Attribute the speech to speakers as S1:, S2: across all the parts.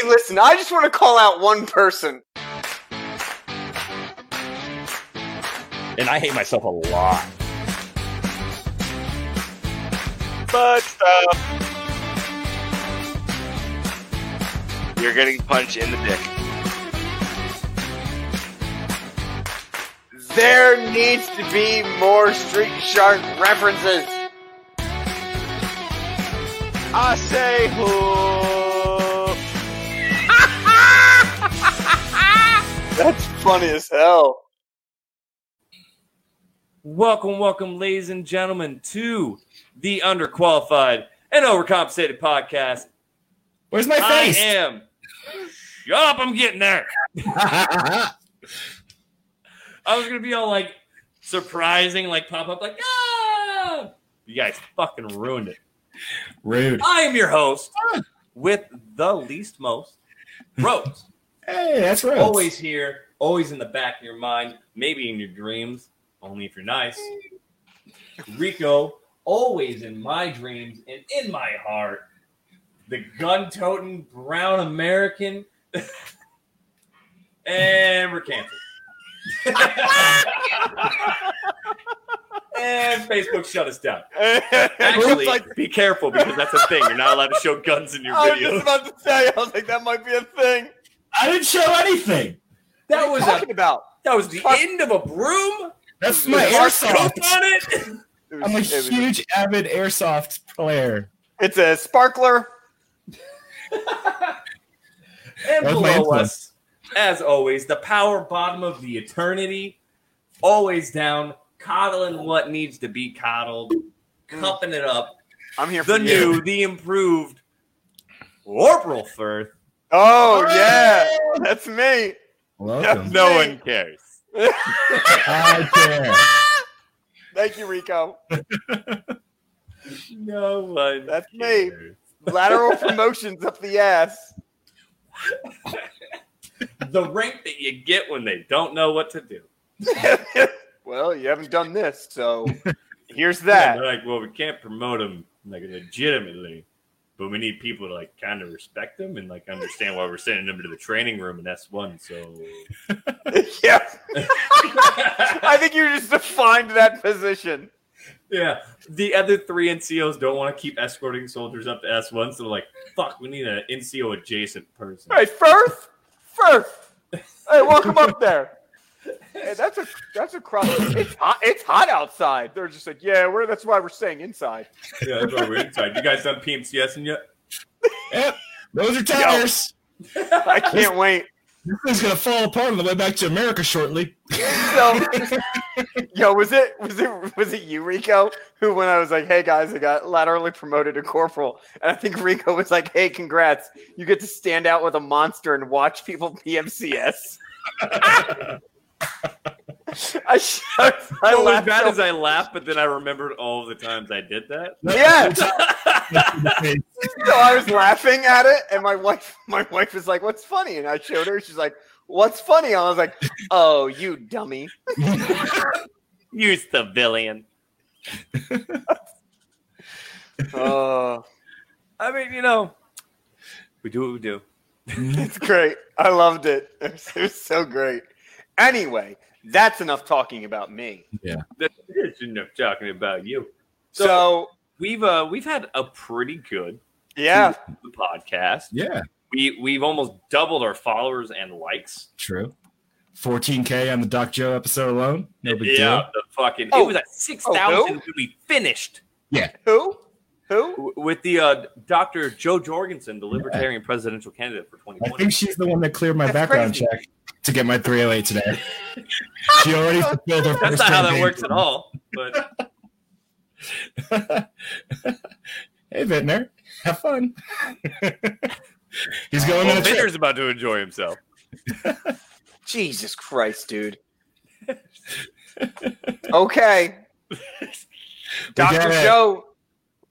S1: Hey, listen, I just want to call out one person.
S2: And I hate myself a lot.
S3: But stuff. You're getting punched in the dick.
S1: There needs to be more Street Shark references.
S3: I say who?
S1: That's funny as hell.
S2: Welcome, welcome, ladies and gentlemen, to the Underqualified and Overcompensated podcast.
S4: Where's my face?
S2: I
S4: face?
S2: am. Shut up! I'm getting there. I was gonna be all like surprising, like pop up, like ah! You guys fucking ruined it.
S4: Rude.
S2: I am your host with the least most Rose.
S4: Hey, that's right.
S2: always here, always in the back of your mind, maybe in your dreams, only if you're nice. Rico, always in my dreams and in my heart. The gun toting brown American. and we're canceled. and Facebook shut us down. Actually,
S1: like,
S2: be careful because that's a thing. You're not allowed to show guns in your videos.
S1: I was just about to say, I was like, that might be a thing.
S4: I didn't show anything.
S2: That
S1: what
S2: was
S1: are you
S2: a
S1: talking about.
S2: that was the
S1: Fuck.
S2: end of a broom.
S4: That's my airsoft.
S2: On it.
S1: It was-
S4: I'm a
S1: it was-
S4: huge avid airsoft player.
S1: It's a sparkler.
S2: And
S4: That's
S2: below us, as always, the power bottom of the eternity, always down, coddling what needs to be coddled, cupping it up.
S1: I'm here for
S2: The
S1: you.
S2: new, the improved Corporal Firth.
S1: Oh yeah, that's me.
S4: Welcome.
S2: No
S1: Hey.
S2: one cares.
S4: I care.
S1: Thank you, Rico.
S2: No one.
S1: That's me. Lateral promotions up the ass.
S2: The rank that you get when they don't know what to do.
S1: well, you haven't done this, so here's that.
S2: they're like, well, we can't promote them like legitimately, but we need people to like kind of respect them and like understand why we're sending them to the training room in S one. So
S1: yeah, I think you just defined that position.
S2: yeah, the other three NCOs don't want to keep escorting soldiers up to S one, so they're like, fuck, we need an NCO adjacent person.
S1: Hey, Firth, Firth. Hey, welcome up there. Hey, that's a that's a cross. It's hot. It's hot outside. They're just like, yeah, we're that's why we're staying inside.
S2: Yeah, that's why we're inside. You guys done PMCS and yet?
S4: Yep. Those are tires.
S1: I can't wait.
S4: This thing's gonna fall apart on the way back to America shortly.
S1: So, yo, was it was it was it you, Rico, who when I was like, "Hey guys, I got laterally promoted to corporal," and I think Rico was like, "Hey, congrats! You get to stand out with a monster and watch people PMCS." I I
S2: I was
S1: laughed
S2: bad
S1: so-
S2: as I laughed, but then I remembered all the times I did that.
S1: yeah. So I was laughing at it, and my wife, my wife was like, "What's funny?" And I showed her. She's like, "What's funny?" I was like, "Oh, you dummy."
S2: You civilian.
S1: Oh,
S2: I mean, you know, we do what we do.
S1: it's great. I loved it. It was, it was so great. Anyway, that's enough talking about me.
S2: Yeah, that's enough talking about you.
S1: So,
S2: So, we've uh we've had a pretty good
S1: yeah,
S2: podcast.
S4: yeah,
S2: We we've almost doubled our followers and likes.
S4: true. 14k on the Doc Jo episode alone. No big
S2: yeah,
S4: deal.
S2: the fucking
S1: Oh.
S2: it was at six thousand
S1: Oh,
S2: when we finished Yeah.
S1: who? Who?
S2: w- with the uh, Dr. Jo Jorgensen, the Libertarian presidential candidate for 2020.
S4: I
S2: 2020.
S4: think she's the one that cleared my
S1: That's
S4: background
S1: crazy.
S4: check to get my 308 today. she already fulfilled her
S2: That's
S4: first
S2: not how that works at all. But
S4: hey, Vintner, have fun. He's going
S2: well,
S4: on a trip.
S2: About to enjoy himself.
S1: Jesus Christ, dude. okay, Doctor
S4: got it.
S1: Jo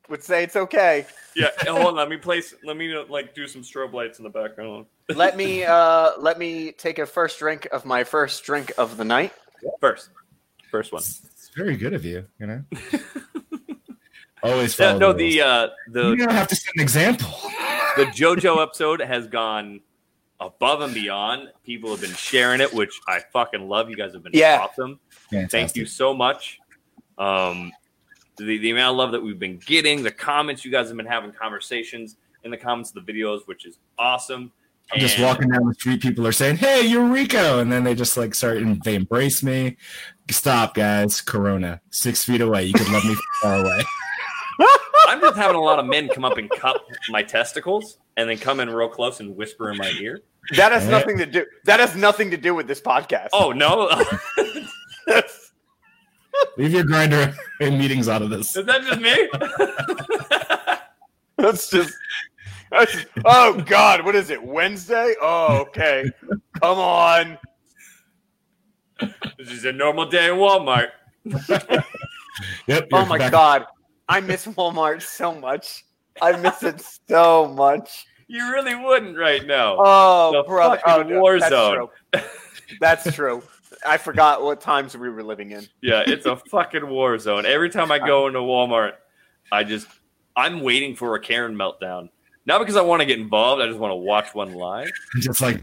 S1: would say it's okay.
S2: Yeah, hold on. Let me place. Let me uh, like do some strobe lights in the background.
S1: Let me uh let me take a first drink of my first drink of the night.
S2: First, first one.
S4: It's very good of you, you know. Always
S2: Yeah,
S4: follow
S2: no,
S4: the,
S2: the uh, the
S4: you don't have to set an example.
S2: the JoJo episode has gone above and beyond. People have been sharing it, which I fucking love. You guys have been
S1: Yeah.
S2: awesome.
S4: Fantastic.
S2: Thank you so much. Um, the, the amount of love that we've been getting, the comments you guys have been having conversations in the comments of the videos, which is awesome.
S4: I'm just
S2: And-
S4: walking down the street. People are saying, "Hey, you're Rico," and then they just like start and they embrace me. Stop, guys. Corona, six feet away. You could love me far away.
S2: I'm just having a lot of men come up and cup my testicles and then come in real close and whisper in my ear.
S1: That has nothing to do. That has nothing to do with this podcast.
S2: Oh no,
S1: That's-
S4: Leave your Grindr and meetings out of this.
S2: is that just me?
S1: that's just. That's oh God, what is it? Wednesday? Oh, okay. Come on.
S2: this is a normal day in Walmart.
S4: Yep.
S1: Oh my
S4: back.
S1: God, I miss Walmart so much. I miss it so much.
S2: You really wouldn't right now.
S1: Oh,
S2: The
S1: brother. Oh,
S2: fucking
S1: no,
S2: war
S1: that's
S2: zone.
S1: True. That's true. I forgot what times we were living in.
S2: Yeah, it's a fucking war zone. Every time I go into Walmart, I just I'm waiting for a Karen meltdown. Not because I want to get involved, I just want to watch one live.
S4: Just like,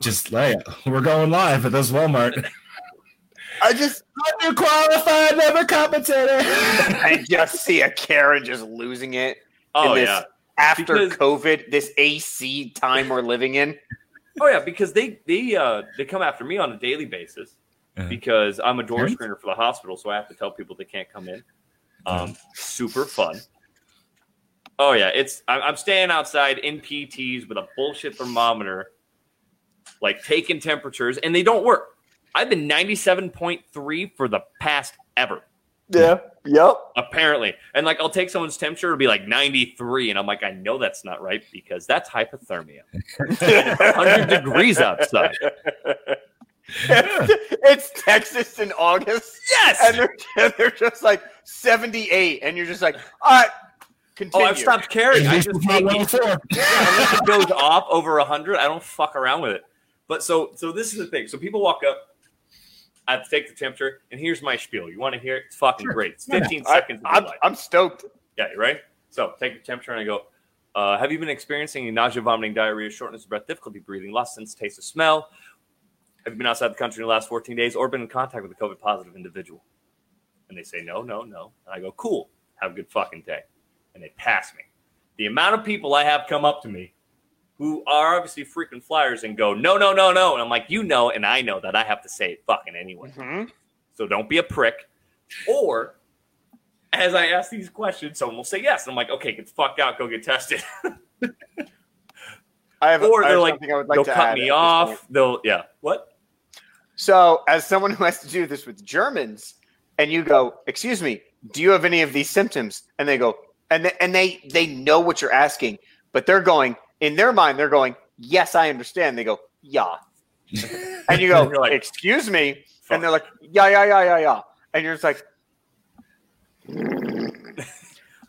S4: just like we're going live at this Walmart.
S1: I just
S4: Underqualified, never compensated.
S1: I just see a Karen just losing it.
S2: Oh
S1: in this,
S2: yeah.
S1: After
S2: Because-
S1: COVID, this AC time we're living in.
S2: Oh yeah, because they they uh they come after me on a daily basis
S4: Uh-huh.
S2: because I'm a door screener for the hospital, so I have to tell people they can't come in. Um, super fun. Oh yeah, it's I'm, I'm staying outside in PTs with a bullshit thermometer, like taking temperatures, and they don't work. I've been 97.3 for the past ever,
S1: Yeah. Yep.
S2: apparently. And like I'll take someone's temperature, it'll be like 93, and I'm like, I know that's not right because that's hypothermia. 100 degrees outside.
S1: it's Texas in August.
S2: Yes.
S1: And they're, and they're just like 78. And you're just like, all right,
S2: Oh. I've stopped caring. I just
S4: is not
S2: take
S4: level
S2: it.
S4: four.
S2: Yeah, unless it goes off over hundred, I don't fuck around with it. But so so this is the thing. So people walk up, I have to take the temperature, and here's my spiel. You want to hear it? It's fucking
S4: Sure.
S2: great. It's
S4: Yeah.
S2: 15
S1: I,
S2: seconds of
S1: I'm. I'm stoked.
S2: Yeah, you ready? So take the temperature, and I go. Uh, have you been experiencing any nausea, vomiting, diarrhea, shortness of breath, difficulty breathing, lost sense, of taste, of smell? Have you been outside the country in the last 14 days or been in contact with a COVID positive individual? And they say, no, no, no. And I go, cool. Have a good fucking day. And they pass me. The amount of people I have come up to me who are obviously freaking flyers and go, no, no, no, no. And I'm like, you know, and I know that I have to say it fucking anyway.
S1: Mhm.
S2: So don't be a prick. Or as I ask these questions, someone will say yes. And I'm like, okay, get the fuck out, go get tested.
S1: I have,
S2: or
S1: I
S2: they're
S1: have
S2: like,
S1: something I would like
S2: they'll
S1: to
S2: cut
S1: add
S2: me off. They'll, yeah. What?
S1: So, as someone who has to do this with Germans, and you go, "Excuse me, do you have any of these symptoms?" and they go, and they, and they they know what you're asking, but they're going in their mind, they're going, "Yes, I understand." They go, "Yeah," and you go,
S2: You're like,
S1: "Excuse me,"
S2: Fuck.
S1: and they're like, "Yeah, yeah, yeah, yeah, yeah," and you're just like,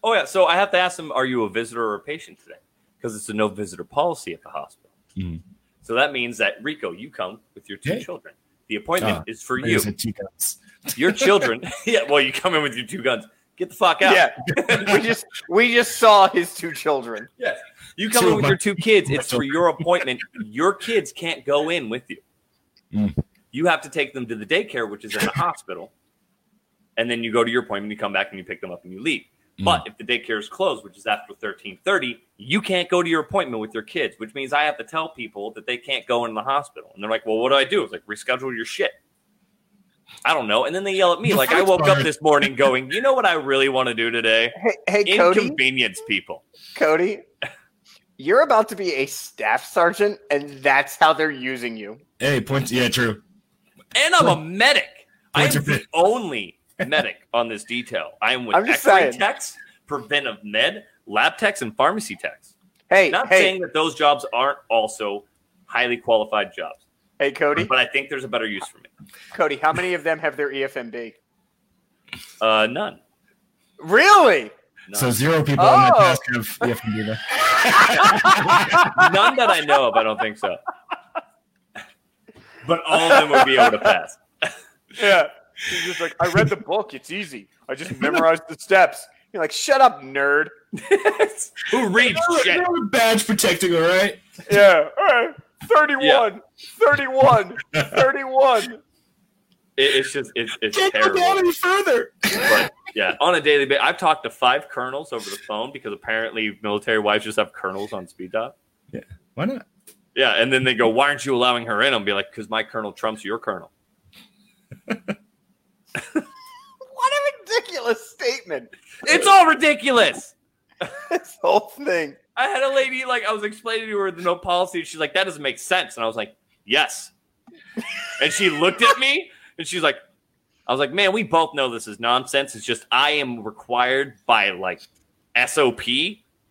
S2: Oh, yeah. So I have to ask them, are you a visitor or a patient today? Because it's a no visitor policy at the hospital.
S4: Mhm.
S2: So that means that, Rico, you come with your two
S4: Yeah.
S2: children. The appointment
S4: Ah,
S2: is for you.
S4: Two guns.
S2: Your children. yeah, well, you come in with your two guns. Get the fuck out.
S1: "Yeah." we just we just saw his two children.
S2: Yes. You come
S4: Two
S2: in with
S4: my-
S2: your two kids. It's for your appointment. Your kids can't go in with you.
S4: Mm.
S2: You have to take them to the daycare, which is in the hospital. And then you go to your appointment, you come back and you pick them up and you leave.
S4: Mm.
S2: But if the daycare is closed, which is after 1330, you can't go to your appointment with your kids, which means I have to tell people that they can't go in the hospital. And they're like, well, what do I do? It's like, reschedule your shit. I don't know. And then they yell at me like I woke up this morning going, you know what I really want to do today?
S1: Hey, hey Cody,
S2: Inconvenience people.
S1: Cody, you're about to be a staff sergeant, and that's how they're using you.
S4: Hey, points. Yeah, true.
S2: And I'm a medic. I'm
S4: are
S2: the only medic on this detail. I am with
S1: I'm just
S2: X-ray techs, preventive med, lab techs, and pharmacy techs.
S1: Hey,
S2: Not
S1: hey,
S2: saying that those jobs aren't also highly qualified jobs,
S1: hey, Cody,
S2: but I think there's a better use for me.
S1: Cody, how many of them have their EFMB?
S2: Uh, none.
S1: Really?
S2: None.
S4: So zero people on that
S1: Oh.
S4: task have the EFMB there.
S2: None that I know of. I don't think so. But all of them would be able to pass.
S1: Yeah. He's just like, I read the book. It's easy. I just memorized the steps. You're like, shut up, nerd.
S2: Who reads shit?
S4: You're a badge protecting, all right?
S1: Yeah. All right. 31. 31. 31.
S2: It, it's just it's it's
S4: Can't go down
S2: terrible.
S4: any further.
S2: But yeah, on a daily basis, I've talked to five colonels over the phone because apparently military wives just have colonels on speed dial.
S4: Yeah, why not?
S2: Yeah, and then they go, "Why aren't you allowing her in?" I'll be like, "Because my colonel trumps your colonel."
S1: What a ridiculous statement.
S2: It's all ridiculous.
S1: This whole thing.
S2: I had a lady like I was explaining to her the no policy. and She's like, "That doesn't make sense," and I was like, "Yes." and she looked at me and she's like, "I was like, man, we both know this is nonsense. It's just I am required by like SOP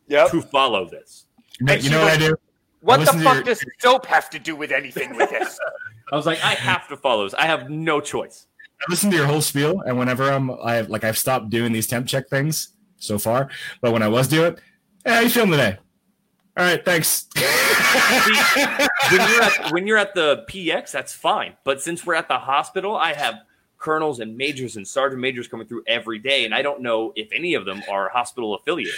S1: Yep.
S2: to follow this."
S4: You know,
S1: And
S4: you
S1: she
S4: know what I do?
S1: What the fuck
S4: your-
S1: does soap have to do with anything with this?
S2: I was like, I have to follow this. I have no choice.
S4: I listen to your whole spiel, and whenever I'm, I have like, I've stopped doing these temp check things so far. But when I was doing it, hey, how you feeling today? All right, thanks.
S2: when you're at when you're at the PX, that's fine. But since we're at the hospital, I have colonels and majors and sergeant majors coming through every day, and I don't know if any of them are hospital affiliated.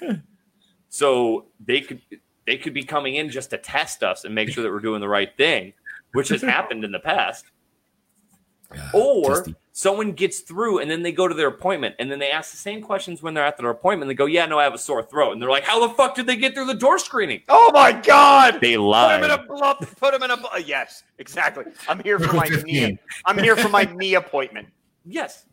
S2: so they could they could be coming in just to test us and make sure that we're doing the right thing, which has happened in the past. Or. Someone gets through and then they go to their appointment and then they ask the same questions when they're at their appointment. They go, "Yeah, no, I have a sore throat," and they're like, "How the fuck did they get through the door screening?"
S1: oh my god!
S2: They
S1: lie. Put
S2: them
S1: in a blood. Put them in a. bl- Yes, exactly. I'm here for my
S4: at
S1: knee. I'm here for my knee appointment.
S2: Yes.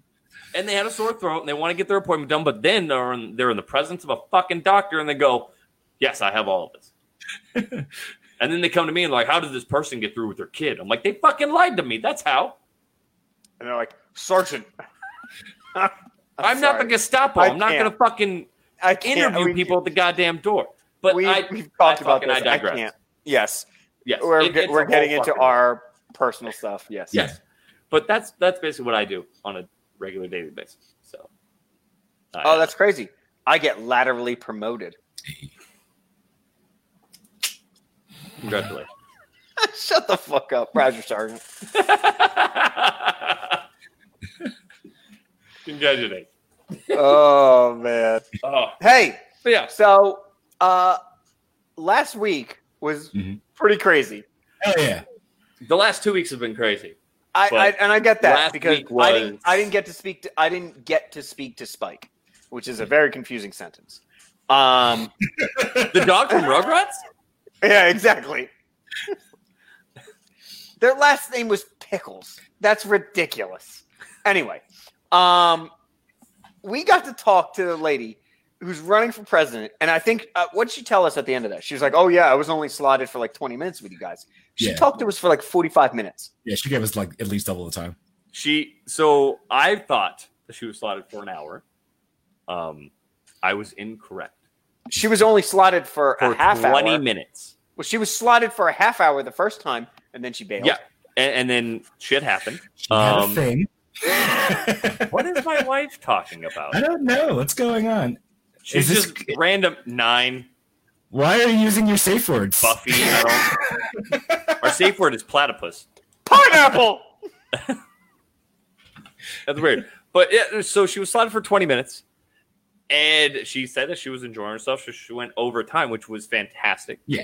S2: And they had a sore throat and they want to get their appointment done, but then they're in, they're in the presence of a fucking doctor and they go, Yes, I have all of this. and then they come to me and like, How did this person get through with their kid? I'm like, They fucking lied to me. That's how.
S1: And they're like, Sergeant. I'm,
S2: I'm, not the. Gestapo.
S1: I
S2: I'm not going to fucking
S1: I
S2: interview
S1: we-
S2: people at the goddamn door. But
S1: we,
S2: I,
S1: we've talked
S2: I
S1: about this.
S2: I digress.
S1: can't. Yes,
S2: yes,
S1: we're
S2: it-
S1: we're getting into our personal stuff. Yes.
S2: Yes. But that's that's basically what I do on a regular daily basis. So.
S1: Oh, that's crazy. I get laterally promoted.
S2: congratulations.
S1: Shut the fuck up, Roger Sergeant.
S2: Congratulations.
S1: oh man.
S2: Oh,
S1: Hey,
S2: yeah.
S1: so uh, last week was
S2: Mm-hmm.
S4: Mhm.
S1: pretty crazy.
S4: Hell yeah.
S2: The last two weeks have been crazy.
S1: I, I and I get that because
S2: week
S1: I didn't I didn't get to speak to I didn't get to speak to Spike, which is a very confusing sentence. Um,
S2: The dog from Rugrats?
S1: yeah, exactly. Their last name was Pickles. That's ridiculous. Anyway, um, we got to talk to the lady who's running for president, and I think uh, what did she tell us at the end of that? She was like, "Oh yeah, I was only slotted for like twenty minutes with you guys." She
S4: Yeah.
S1: talked to us for like forty-five minutes.
S4: Yeah, she gave us like at least double the time.
S2: She so I thought that she was slotted for an hour. Um I was incorrect.
S1: She was only slotted for,
S2: For
S1: a half
S2: 20
S1: hour.
S2: minutes.
S1: Well, she was slotted for a half hour the first time, and then she bailed.
S2: Yeah. And, and then shit happened.
S4: She had
S2: Um,
S4: a thing.
S2: What is my wife talking about?
S4: I don't know what's going on.
S2: She's
S4: Is this-
S2: just random nine
S4: Why are you using your safe words?
S2: Buffy. I don't, our safe word is platypus.
S1: Pineapple.
S2: That's weird. But yeah, so she was slotted for 20 minutes. And she said that she was enjoying herself. So she went overtime, which was fantastic.
S4: Yeah.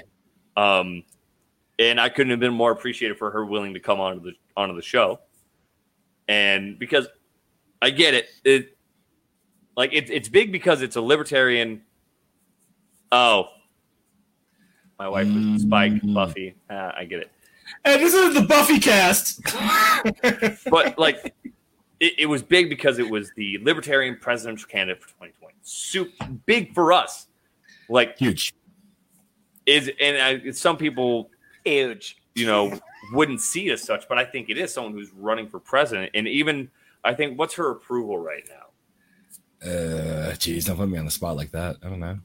S2: Um, and I couldn't have been more appreciated for her willing to come onto the onto the show. And because I get it, it like it's it's big because it's a libertarian. Oh, my wife was Spike
S4: Mm.
S2: Buffy. Uh, I get it
S4: Hey, this is the Buffy cast.
S2: but like it, it was big because it was the libertarian presidential candidate for 2020 super big for us like
S4: Huge.
S2: is and I, some people
S1: Huge.
S2: You know wouldn't see as such but i think it is someone who's running for president and even i think what's her approval right now
S4: Uh, geez, don't put me on the spot like that. I don't know.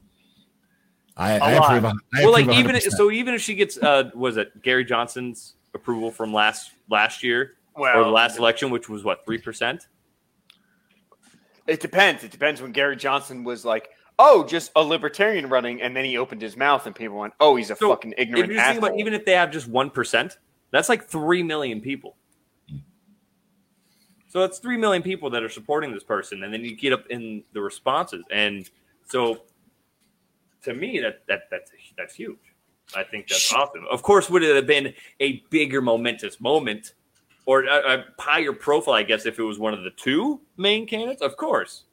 S4: I,
S1: lot.
S4: approve. a- I
S2: well like
S4: approve
S2: even
S4: 100%.
S2: so even if she gets uh was it gary johnson's approval from last last year
S1: Well,
S2: or the last election which was what 3%
S1: It depends. It depends when Gary Johnson was like, "Oh, just a libertarian running," and then he opened his mouth and people went, "Oh, he's a
S2: So,
S1: fucking
S2: if
S1: ignorant
S2: think
S1: asshole."
S2: about even if they have just 1% that's like 3 million people so that's three million people that are supporting this person, and then you get up in the responses, and so to me, that that that's that's huge. I think that's awesome. Of course, would it have been a bigger momentous moment or a, a higher profile? I guess if it was one of the two main candidates, of course.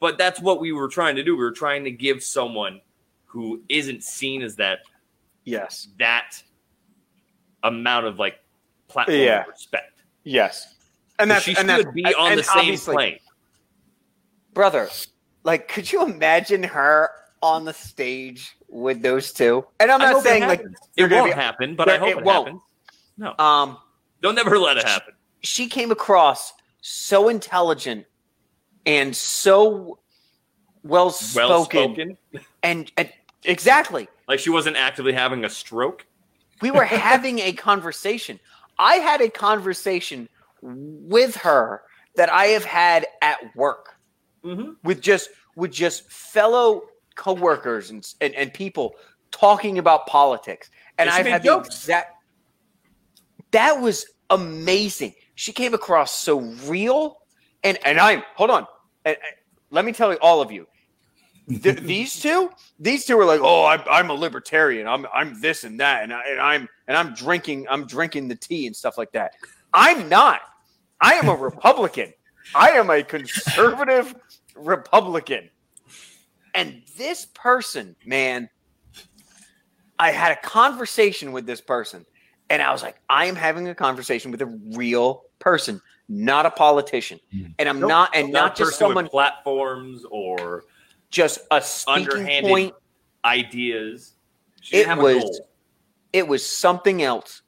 S2: But that's what we were trying to do. We were trying to give someone who isn't seen as that
S1: Yes.
S2: that amount of like platform
S1: Yeah.
S2: respect.
S1: Yes. And that's
S2: she
S1: and that's
S2: should be on the same plane.
S1: brother. Like, could you imagine her on the stage with those two? And I'm not
S2: hope it
S1: saying like
S2: it won't
S1: be-
S2: happen, but I hope
S1: it
S2: it,
S1: won't.
S2: happens. No,
S1: um
S2: don't never let it happen.
S1: she came across so intelligent and so well spoken and, and exactly.
S2: Like she wasn't actively having a stroke.
S1: we were having a conversation. I had a conversation with her that i have had at work
S2: Mm-hmm.
S1: with just with just fellow coworkers and and, and people talking about politics. And i've
S2: made
S1: had the exact that was amazing. She came across so real and and i'm hold on. And, and let me tell you all of you. Th- these two these two are like oh I'm, I'm a libertarian. I'm i'm this and that and, I, and i'm and i'm drinking i'm drinking the tea and stuff like that. I'm not. I am a republican. I am a conservative republican. And this person man i had a conversation with this person and i was like i am having a conversation with a real person not a politician
S4: Mm.
S1: and i'm
S2: Nope.
S1: not and
S2: Not
S1: not just
S2: person with
S1: someone
S2: platforms or
S1: just a speaking
S2: underhanded
S1: point
S2: ideas. She
S1: It was- it was something else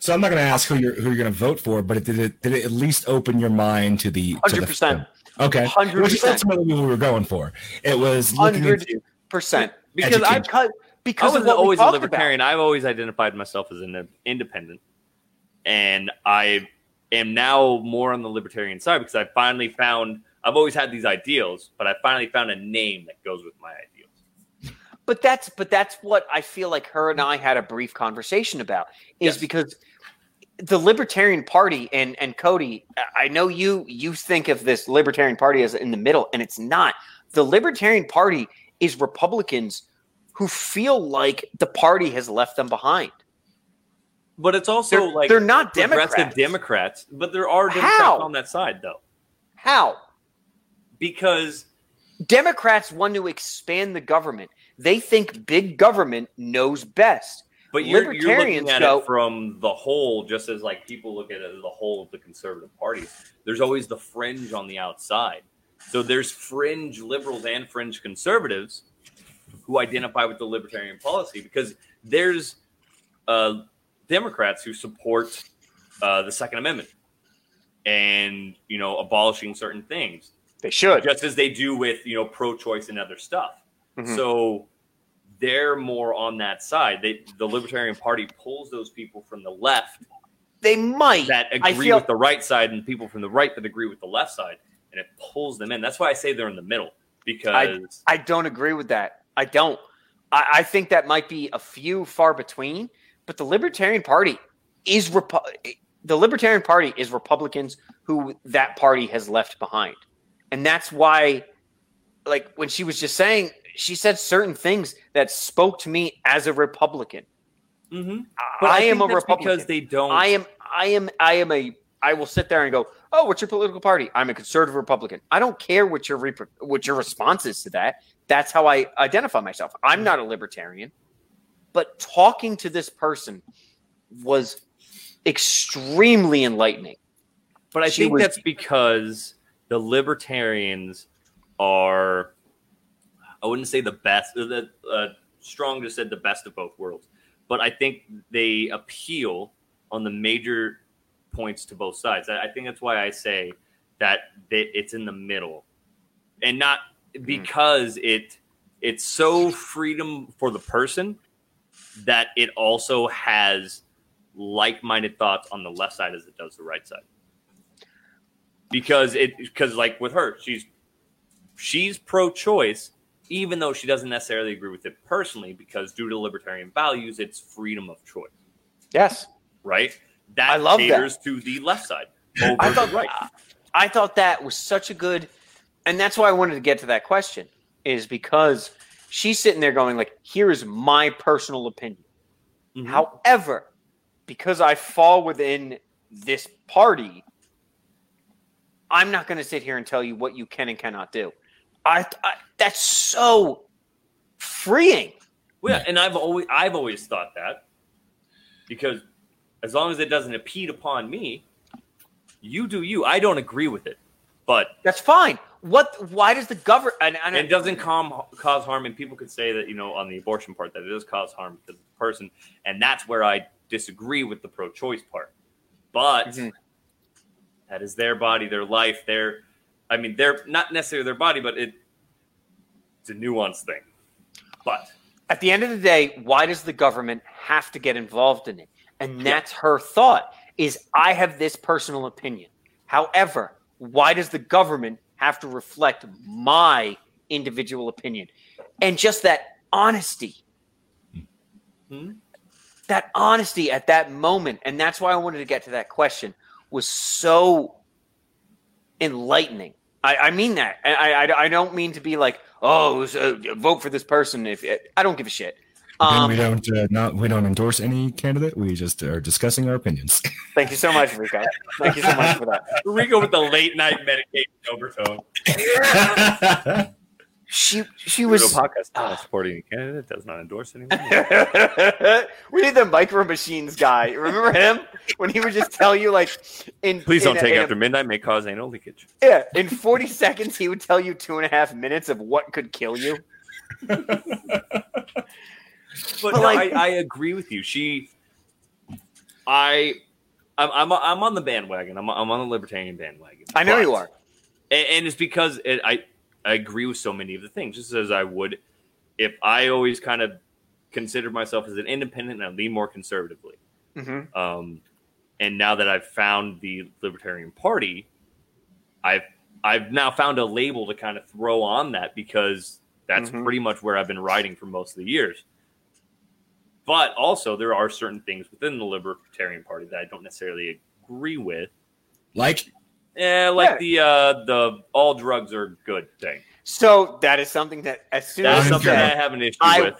S4: So I'm not going to ask who you're who you're going to vote for, but it, did it did it at least open your mind to the to the
S1: 100%.
S4: Okay,
S1: 100%.
S4: which is ultimately what we were going for. It was looking
S1: Hundred
S4: into
S1: percent.
S2: Because I've
S4: cut
S1: Because
S2: I
S1: because
S2: was
S1: of what we
S2: always a
S1: talked
S2: libertarian. I've always identified myself as an independent, and I am now more on the libertarian side because I finally found. I've always had these ideals, but I finally found a name that goes with my ideals.
S1: But that's but that's what I feel like her and I had a brief conversation about is
S2: Yes.
S1: because the Libertarian Party and and Cody, I know you you think of this Libertarian Party as in the middle, and it's not. The Libertarian Party is Republicans who feel like the party has left them behind.
S2: But it's also
S1: They're,
S2: like
S1: they're not
S2: progressive
S1: Democrats.
S2: Democrats, but there are Democrats
S1: How?
S2: on that side though,
S1: How?
S2: because
S1: Democrats want to expand the government. They think big government knows best.
S2: But you're, you're looking
S1: Libertarians
S2: at
S1: go-
S2: it from the whole, just as like people look at it as the whole of the conservative party. There's always the fringe on the outside. So there's fringe liberals and fringe conservatives who identify with the libertarian policy because there's uh, Democrats who support uh, the Second Amendment and you know abolishing certain things
S1: They should.
S2: just as they do with you know pro-choice and other stuff.
S1: Mhm.
S2: So they're more on that side. They, the Libertarian Party pulls those people from the left
S1: They might.
S2: that agree
S1: feel-
S2: with the right side and people from the right that agree with the left side, and it pulls them in. That's why I say they're in the middle because
S1: I don't agree with that. I don't. I, I think that might be a few far between. But the Libertarian Party is Repu- the Libertarian Party is Republicans who that party has left behind, and that's why, like when she was just saying, she said certain things that spoke to me as a Republican.
S2: Mhm.
S1: I,
S2: think
S1: am a Republican.
S2: because they don't.
S1: I am I am I am a I will sit there and go, "Oh, what's your political party?" I'm a conservative Republican. I don't care what your rep- what your response is to that. That's how I identify myself. I'm not a libertarian. But talking to this person was extremely enlightening.
S2: But I
S1: She
S2: think
S1: was-
S2: that's because the libertarians are, I wouldn't say the best, the uh, strong just said the best of both worlds, but I think they appeal on the major points to both sides. I, I think that's why I say that they, it's in the middle, and not because it it's so freedom for the person that it also has like-minded thoughts on the left side as it does the right side because it because like with her she's she's pro-choice even though she doesn't necessarily agree with it personally because due to libertarian values it's freedom of choice
S1: Yes.
S2: right that
S1: I love that.
S2: caters to the left side
S1: I thought
S2: right.
S1: I thought that was such a good, and that's why I wanted to get to that question, is because she's sitting there going like, "Here is my personal opinion."
S2: Mhm.
S1: However, because I fall within this party, I'm not going to sit here and tell you what you can and cannot do. I, I that's so freeing.
S2: Well, yeah, and I've always I've always thought that because as long as it doesn't impede upon me, you do you. I don't agree with it, but
S1: That's fine. What? Why does the government? And, and,
S2: and it doesn't com- cause harm. And people could say that you know on the abortion part that it does cause harm to the person, and that's where I disagree with the pro-choice part. But
S1: Mhm.
S2: that is their body, their life, their. I mean, they're not necessarily their body, but it, it's a nuanced thing. But
S1: at the end of the day, why does the government have to get involved in it? And that's her thought is I have this personal opinion. However, why does the government have to reflect my individual opinion? And just that honesty.
S2: Hmm?
S1: That honesty at that moment, and that's why I wanted to get to that question, was so enlightening. I, I mean that. I, I, I don't mean to be like, oh, so vote for this person. If I don't give a shit.
S4: Again,
S1: Um,
S4: we don't uh, not we don't endorse any candidate. We just are discussing our opinions.
S1: Thank you so much, Rico. Thank you so much for that.
S2: Rico with the late night medication overtone.
S1: She she
S2: Rico
S1: was.
S2: podcast not supporting a candidate does not endorse anyone.
S1: we need the micro machines guy. Remember him when he would just tell you like in
S2: Please don't take
S1: in a-
S2: after midnight; may cause anal leakage.
S1: Yeah, in forty seconds he would tell you two and a half minutes of what could kill you.
S2: But,
S1: But,
S2: no,
S1: like-
S2: I, I agree with you. She, I, I'm, I'm, I'm on the bandwagon. I'm, I'm on the libertarian bandwagon.
S1: I know
S2: But-
S1: you are.
S2: and, and it's because it, I, I agree with so many of the things, just as I would if I always kind of considered myself as an independent and I lean more conservatively.
S1: hmm
S2: Um, and now that I've found the Libertarian Party, I've I've now found a label to kind of throw on that because that's
S1: Mhm.
S2: pretty much where I've been writing for most of the years. But also, there are certain things within the Libertarian Party that I don't necessarily agree with.
S4: like
S2: Yeah, like the uh, the all drugs are good thing.
S1: So that is something that as soon
S2: That's
S1: as
S2: something
S1: said
S2: I have an issue
S1: I-
S2: with.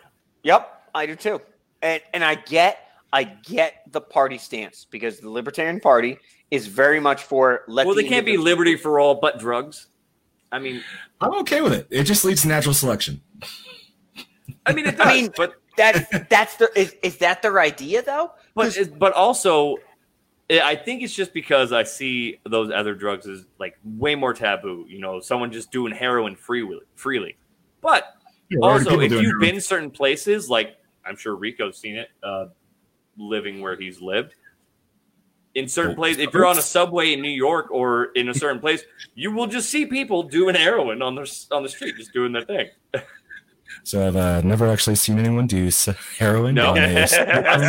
S1: Yep, I do too. And and I get I get the party stance because the Libertarian Party is very much for let
S2: Well,
S1: the
S2: they can't be liberty for all, but drugs. I mean,
S4: I'm okay with it. It just leads to natural selection.
S2: I mean, it does,
S1: I mean,
S2: but
S1: That's that's the is, is that their idea though?
S2: But but also, eh, I think it's just because I see those other drugs as like way more taboo. You know, someone just doing heroin freely. Freely, but
S4: Yeah,
S2: also, if you've
S4: heroin?
S2: been certain places, like I'm sure Rico's seen it, uh, living where he's lived. In certain
S4: Oh,
S2: places, if you're on a subway in New York or in a certain place, you will just see people doing heroin on their on the street, just doing their thing.
S4: So I've uh, never actually seen anyone do heroin.
S2: No,
S4: and
S2: I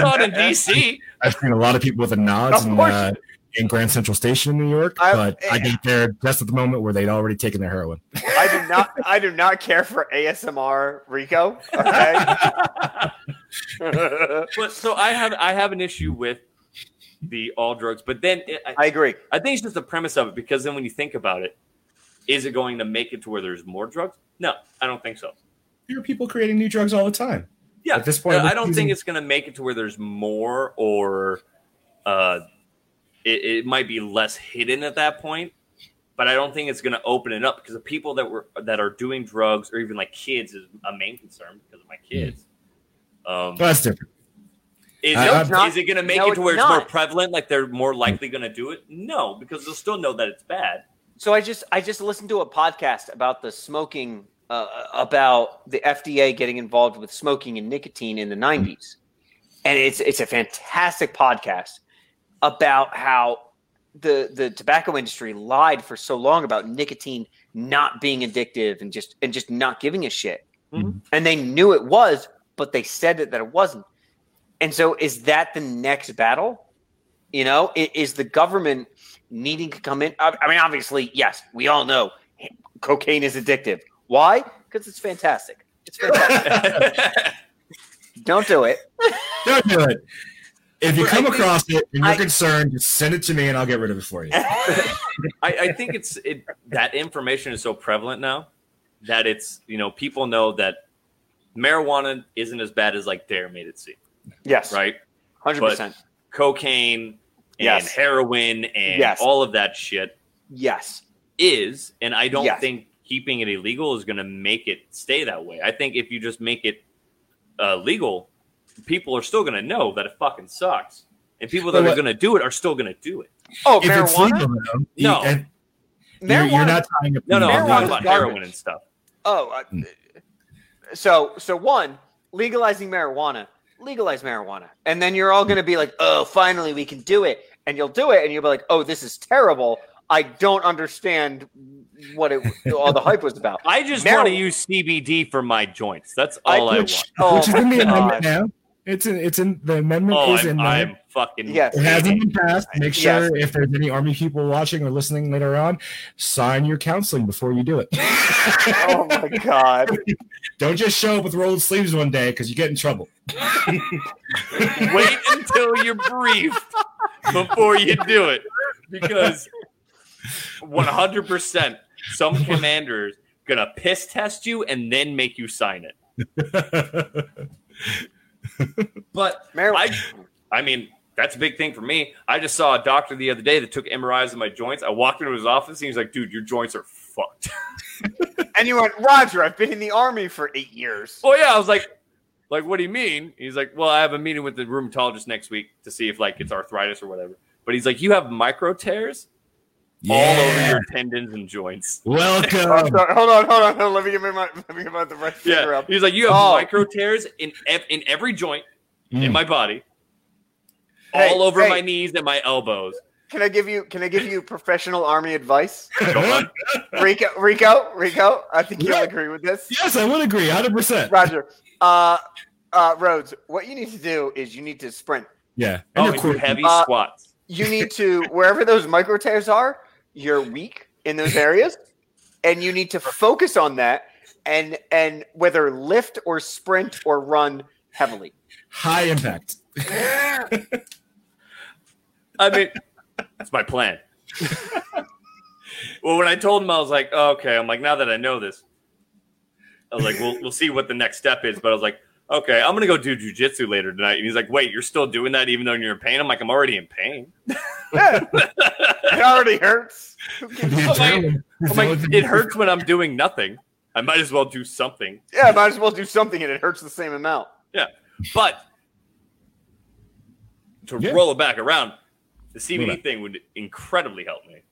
S2: saw it in DC.
S4: I've seen a lot of people with the nods
S1: Of
S4: in, uh, in Grand Central Station in New York,
S1: I-
S4: but I got there just at the moment where they'd already taken their heroin.
S1: I do not I do not care for ASMR Rico. Okay.
S2: But so I have I have an issue with the all drugs, but then it, I,
S1: I agree.
S2: I think it's just the premise of it because then when you think about it, is it going to make it to where there's more drugs? No, I don't think so.
S4: There are people creating new drugs all the time.
S2: Yeah,
S4: At this point,
S2: I don't
S4: using-
S2: think it's going to make it to where there's more or uh, it, it might be less hidden at that point. But I don't think it's going to open it up because the people that were that are doing drugs or even like kids is a main concern because of my kids. Um,
S4: that's different.
S2: Is,
S4: I-
S2: it,
S1: not-
S2: is it going to make
S1: no,
S2: it to where
S1: it's
S2: it's more prevalent? Like they're more likely going to do it? No, because they'll still know that it's bad.
S1: So I just I just listened to a podcast about the smoking uh, about the FDA getting involved with smoking and nicotine in the 90s. And it's it's a fantastic podcast about how the the tobacco industry lied for so long about nicotine not being addictive and just and just not giving a shit.
S2: Mhm.
S1: And they knew it was, but they said it that it wasn't. And so is that the next battle? You know, is the government needing to come in? I mean, obviously, yes, we all know cocaine is addictive. Why? Because it's fantastic. It's fantastic. Don't do it.
S4: Don't do it. If you come across it and you're
S2: I-
S4: concerned, just send it to me and I'll get rid of it for you.
S2: I, I think it's it that information is so prevalent now that it's you know people know that marijuana isn't as bad as like Dare made it seem,
S1: Yes,
S2: right?
S1: hundred percent.
S2: Cocaine and
S1: Yes.
S2: heroin and
S1: Yes.
S2: all of that shit
S1: Yes,
S2: is, and I don't
S1: Yes.
S2: think keeping it illegal is going to make it stay that way. I think if you just make it uh, legal, people are still going to know that it fucking sucks, and people that
S4: But
S2: are going to do it are still going to do it.
S1: Oh,
S4: if it's
S1: marijuana.
S4: legal, though, you-
S2: No.
S4: and you're, you're
S1: Marijuana-
S4: not tying up.
S2: No, no, I'm talking about
S1: garbage.
S2: heroin and stuff.
S1: Oh, uh,
S4: Hmm.
S1: so so one legalizing marijuana, legalize marijuana, and then you're all going to be like, oh, finally we can do it, and you'll do it, and you'll be like, oh, this is terrible. I don't understand what it all the hype was about.
S2: I just
S1: Mar-
S2: want to use CBD for my joints. That's all I,
S4: which,
S2: want.
S1: Oh
S4: which is in the amendment now. It's in, it's in the amendment
S2: Oh,
S4: is in
S2: I'm,
S4: there.
S2: I'm fucking.
S1: Yes.
S4: It hasn't been passed. Make
S1: Yes.
S4: sure if there's any army people watching or listening later on, sign your counseling before you do it.
S1: oh my god!
S4: Don't just show up with rolled sleeves one day because you get in trouble.
S2: Wait until you're briefed before you do it, because 100 percent some commanders gonna piss test you and then make you sign it. But
S1: Mar-
S2: I, I mean, that's a big thing for me. I just saw a doctor the other day that took MRIs of my joints. I walked into his office and he's like, "Dude, your joints are fucked."
S1: and you went, Roger. I've been in the army for eight years.
S2: Oh, yeah, I was like, "Like, what do you mean?" He's like, "Well, I have a meeting with the rheumatologist next week to see if like it's arthritis or whatever." But he's like, "You have micro tears all over your tendons and joints."
S1: Oh,
S4: Welcome.
S1: sorry. Hold on, hold on, hold on. Let me get my let me get my the right finger
S2: Yeah,
S1: up.
S2: he's like, "You have
S1: Oh.
S2: micro tears in ev- in every joint in
S4: Mm.
S2: my body,
S1: Hey,
S2: all over
S1: hey.
S2: my knees and my elbows."
S1: Can I give you Can I give you professional army advice? Rico, Rico, Rico. I think you'll
S4: Yeah.
S1: agree with this.
S4: yes, I would agree, hundred percent.
S1: Roger. Uh, uh, Rhodes, what you need to do is you need to sprint.
S4: Yeah,
S2: Oh,
S4: and
S2: and
S4: your
S2: do heavy
S1: Uh,
S2: squats.
S1: You need to wherever those micro tears are, you're weak in those areas, and you need to focus on that, and and whether lift or sprint or run heavily.
S4: high impact.
S2: I mean, that's my plan. well, when I told him, I was like, oh, okay. I'm like, now that I know this, I was like, we'll we'll see what the next step is. But I was like, okay, I'm gonna go do jujitsu later tonight. And he's like, wait, you're still doing that even though you're in pain? I'm like, I'm already in pain.
S1: Yeah, it already hurts. Who gives
S4: The
S1: a-
S2: like- I'm like, it hurts when I'm doing nothing. I might as well do something.
S1: Yeah, I might as well do something, and it hurts the same amount.
S2: Yeah, but to
S4: Yeah.
S2: roll it back around, the CBD
S4: Right.
S2: thing would incredibly help me.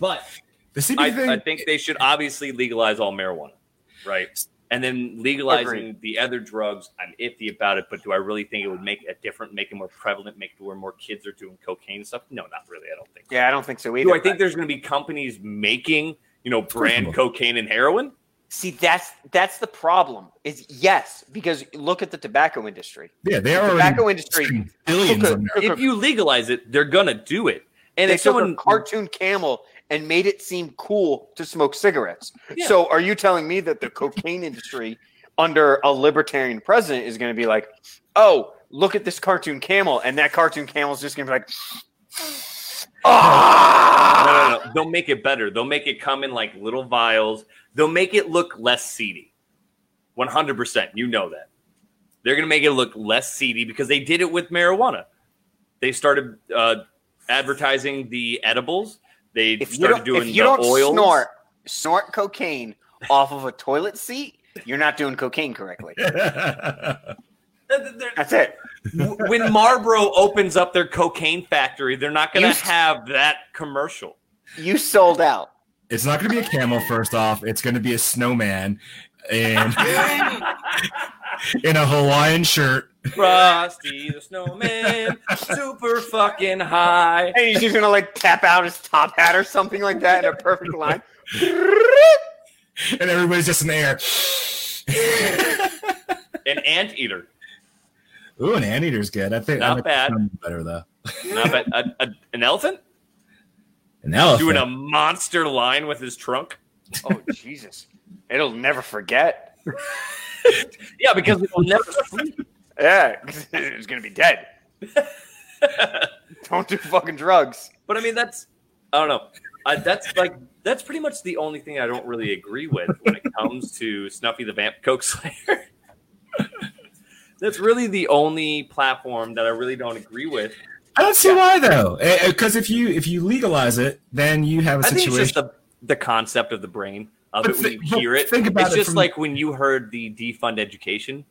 S2: But
S4: The CBD
S2: I,
S4: thing.
S2: I think they should obviously legalize all marijuana, right? And then legalizing
S1: Agreed.
S2: the other drugs, I'm iffy about it. But do I really think it would make a different, make it more prevalent, make it where more kids are doing cocaine and stuff? No, not really. I don't think. so.
S1: Yeah, I don't think so either.
S2: Do I think there's going to be companies making, you know, brand cocaine and heroin?
S1: See, that's that's the problem. Is yes, because look at the tobacco industry.
S4: yeah, they
S1: The
S4: are
S1: tobacco industry
S4: billions
S1: took a- took a-
S2: If you legalize it, they're going to do it. And
S1: they
S2: if
S1: took
S2: someone
S1: a cartoon camel and made it seem cool to smoke cigarettes.
S2: Yeah.
S1: So, are you telling me that the cocaine industry under a libertarian president is going to be like, "Oh, look at this cartoon camel," and that cartoon camel is just going to be like, "Ah!"
S2: No, no, no. They'll make it better. They'll make it come in like little vials. They'll make it look less seedy. 100%. You know that. They're going to make it look less seedy because they did it with marijuana. They started uh, advertising the edibles. They
S1: If you
S2: started
S1: don't,
S2: doing
S1: if you
S2: the
S1: don't
S2: oils.
S1: snort snort cocaine off of a toilet seat, you're not doing cocaine correctly. That's it.
S2: when Marlboro opens up their cocaine factory, they're not going to have that commercial.
S1: You sold out.
S4: it's not going to be a camel. First off, it's going to be a snowman and in a Hawaiian shirt.
S2: Frosty the Snowman, super fucking high.
S1: And he's just gonna like tap out his top hat or something like that in a perfect line.
S4: and everybody's just in the air.
S2: An anteater.
S4: Ooh, an anteater's good. I think
S2: Not
S4: I like
S2: bad.
S4: better though.
S2: Not bad. A, a, an elephant
S4: An elephant.
S2: doing a monster line with his trunk.
S1: Oh Jesus! It'll never forget.
S2: Yeah, because it'll never sleep.
S1: Yeah, 'cause it's gonna be dead. Don't do fucking drugs.
S2: But I mean, that's I don't know. I, that's like that's pretty much the only thing I don't really agree with when it comes to Snuffy the Vamp Coke Slayer. that's really the only platform that I really don't agree with.
S4: I don't see why though, eh, eh, because if you if you legalize it, then you have a
S2: I think
S4: situation.
S2: it's just the the concept of the brain of
S4: But
S2: it when
S4: thi-
S2: you hear it.
S4: think about
S2: it's
S4: it
S2: just
S4: from-
S2: like when you heard the defund education.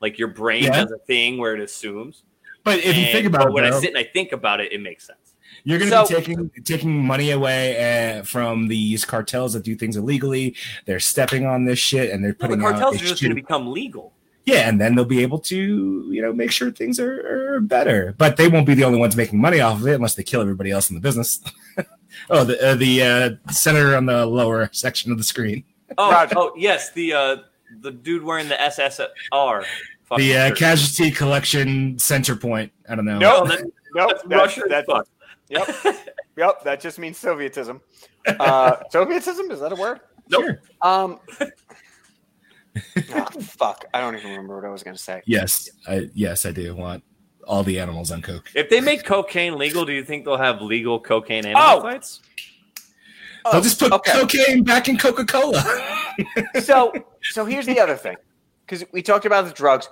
S2: Like your brain
S4: Yeah.
S2: has a thing where it assumes.
S4: but if you think about it,
S2: when I sit and I think about it, it makes sense.
S4: You're going
S1: So-
S4: to be taking taking money away uh, from these cartels that do things illegally. They're stepping on this shit and they're
S2: No, the
S4: putting out
S2: cartels are just going to become legal.
S4: yeah, and then they'll be able to you know make sure things are, are better. But they won't be the only ones making money off of it unless they kill everybody else in the business. oh, the uh, the uh, senator on the lower section of the screen,
S2: Oh,
S1: Roger.
S2: oh yes, the uh, the dude wearing the SSR. fucking
S4: the uh, casualty collection center point. I don't know.
S1: Nope.
S2: Oh, that-
S1: Nope.
S2: that's
S1: That's,
S2: Russian
S1: that's,
S2: fuck.
S1: Yep. Yep. That just means Sovietism. Uh, Sovietism is that a word?
S2: Nope.
S4: Sure.
S1: Um. oh, fuck. I don't even remember what I was gonna say.
S4: Yes, I, yes, I do want all the animals on coke.
S2: If they make cocaine legal, do you think they'll have legal cocaine animal
S1: Oh!
S2: fights?
S4: They'll just put
S1: okay.
S4: cocaine back in Coca Cola.
S1: so so here's the other thing because we talked about the drugs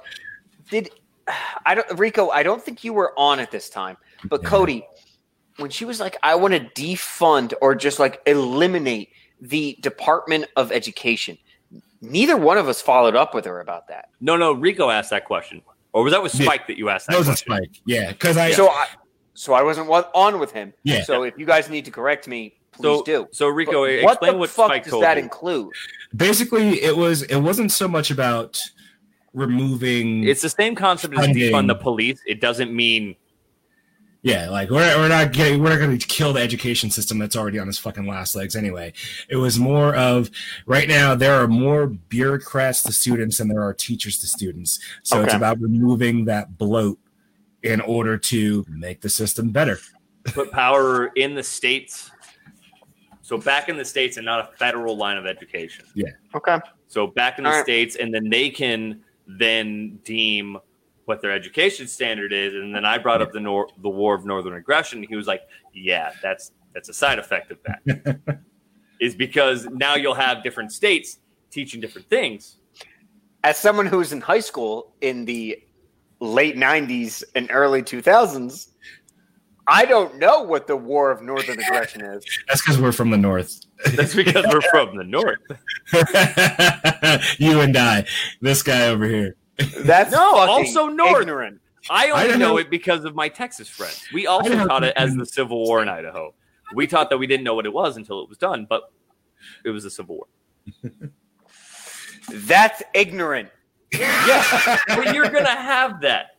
S1: did i don't rico i don't think you were on at this time but
S4: Yeah.
S1: cody when she was like i want to defund or just like eliminate the department of education neither one of us followed up with her about that
S2: No, no. Rico asked that question, or was that with
S4: Yeah.
S2: Spike that you asked that,
S4: that was a
S2: question?
S4: spike. Yeah, because I
S1: so i so i wasn't on with him
S4: yeah.
S1: so if you guys need to correct me please
S2: So,
S1: do
S2: so Rico,
S1: But what
S2: explain
S1: the
S2: what
S1: fuck
S2: Spike
S1: does
S2: told
S1: that
S2: you.
S1: include
S4: basically it was it wasn't so much about removing
S2: It's the same concept as
S4: Funding.
S2: defund the police. It doesn't mean
S4: yeah like we're, we're not getting we're not going to kill the education system that's already on its fucking last legs anyway it was more of right now there are more bureaucrats to students than there are teachers to students so it's about removing that bloat in order to make the system better
S2: put power in the states. So back in the states and not a federal line of education. Yeah.
S1: Okay
S2: So back in the
S1: All right.
S2: states, and then they can then deem what their education standard is. And then I brought up the nor- the war of northern aggression. He was like, "Yeah, that's that's a side effect of that." is because now you'll have different states teaching different things.
S1: as someone who was in high school in the late 90s and early 2000s i don't know what the war of northern aggression is
S4: that's because we're from the north
S2: That's because we're from the north.
S4: you and I, this guy over here.
S1: That's
S2: No, also north.
S1: ignorant
S2: I
S4: I
S2: only
S4: don't
S2: know
S4: know-
S2: it because of my Texas friends. We also
S4: don't
S2: taught it as the Civil War in Idaho. We taught that we didn't know what it was until it was done, but it was the Civil War.
S1: that's ignorant
S2: Yeah, but you're gonna have that.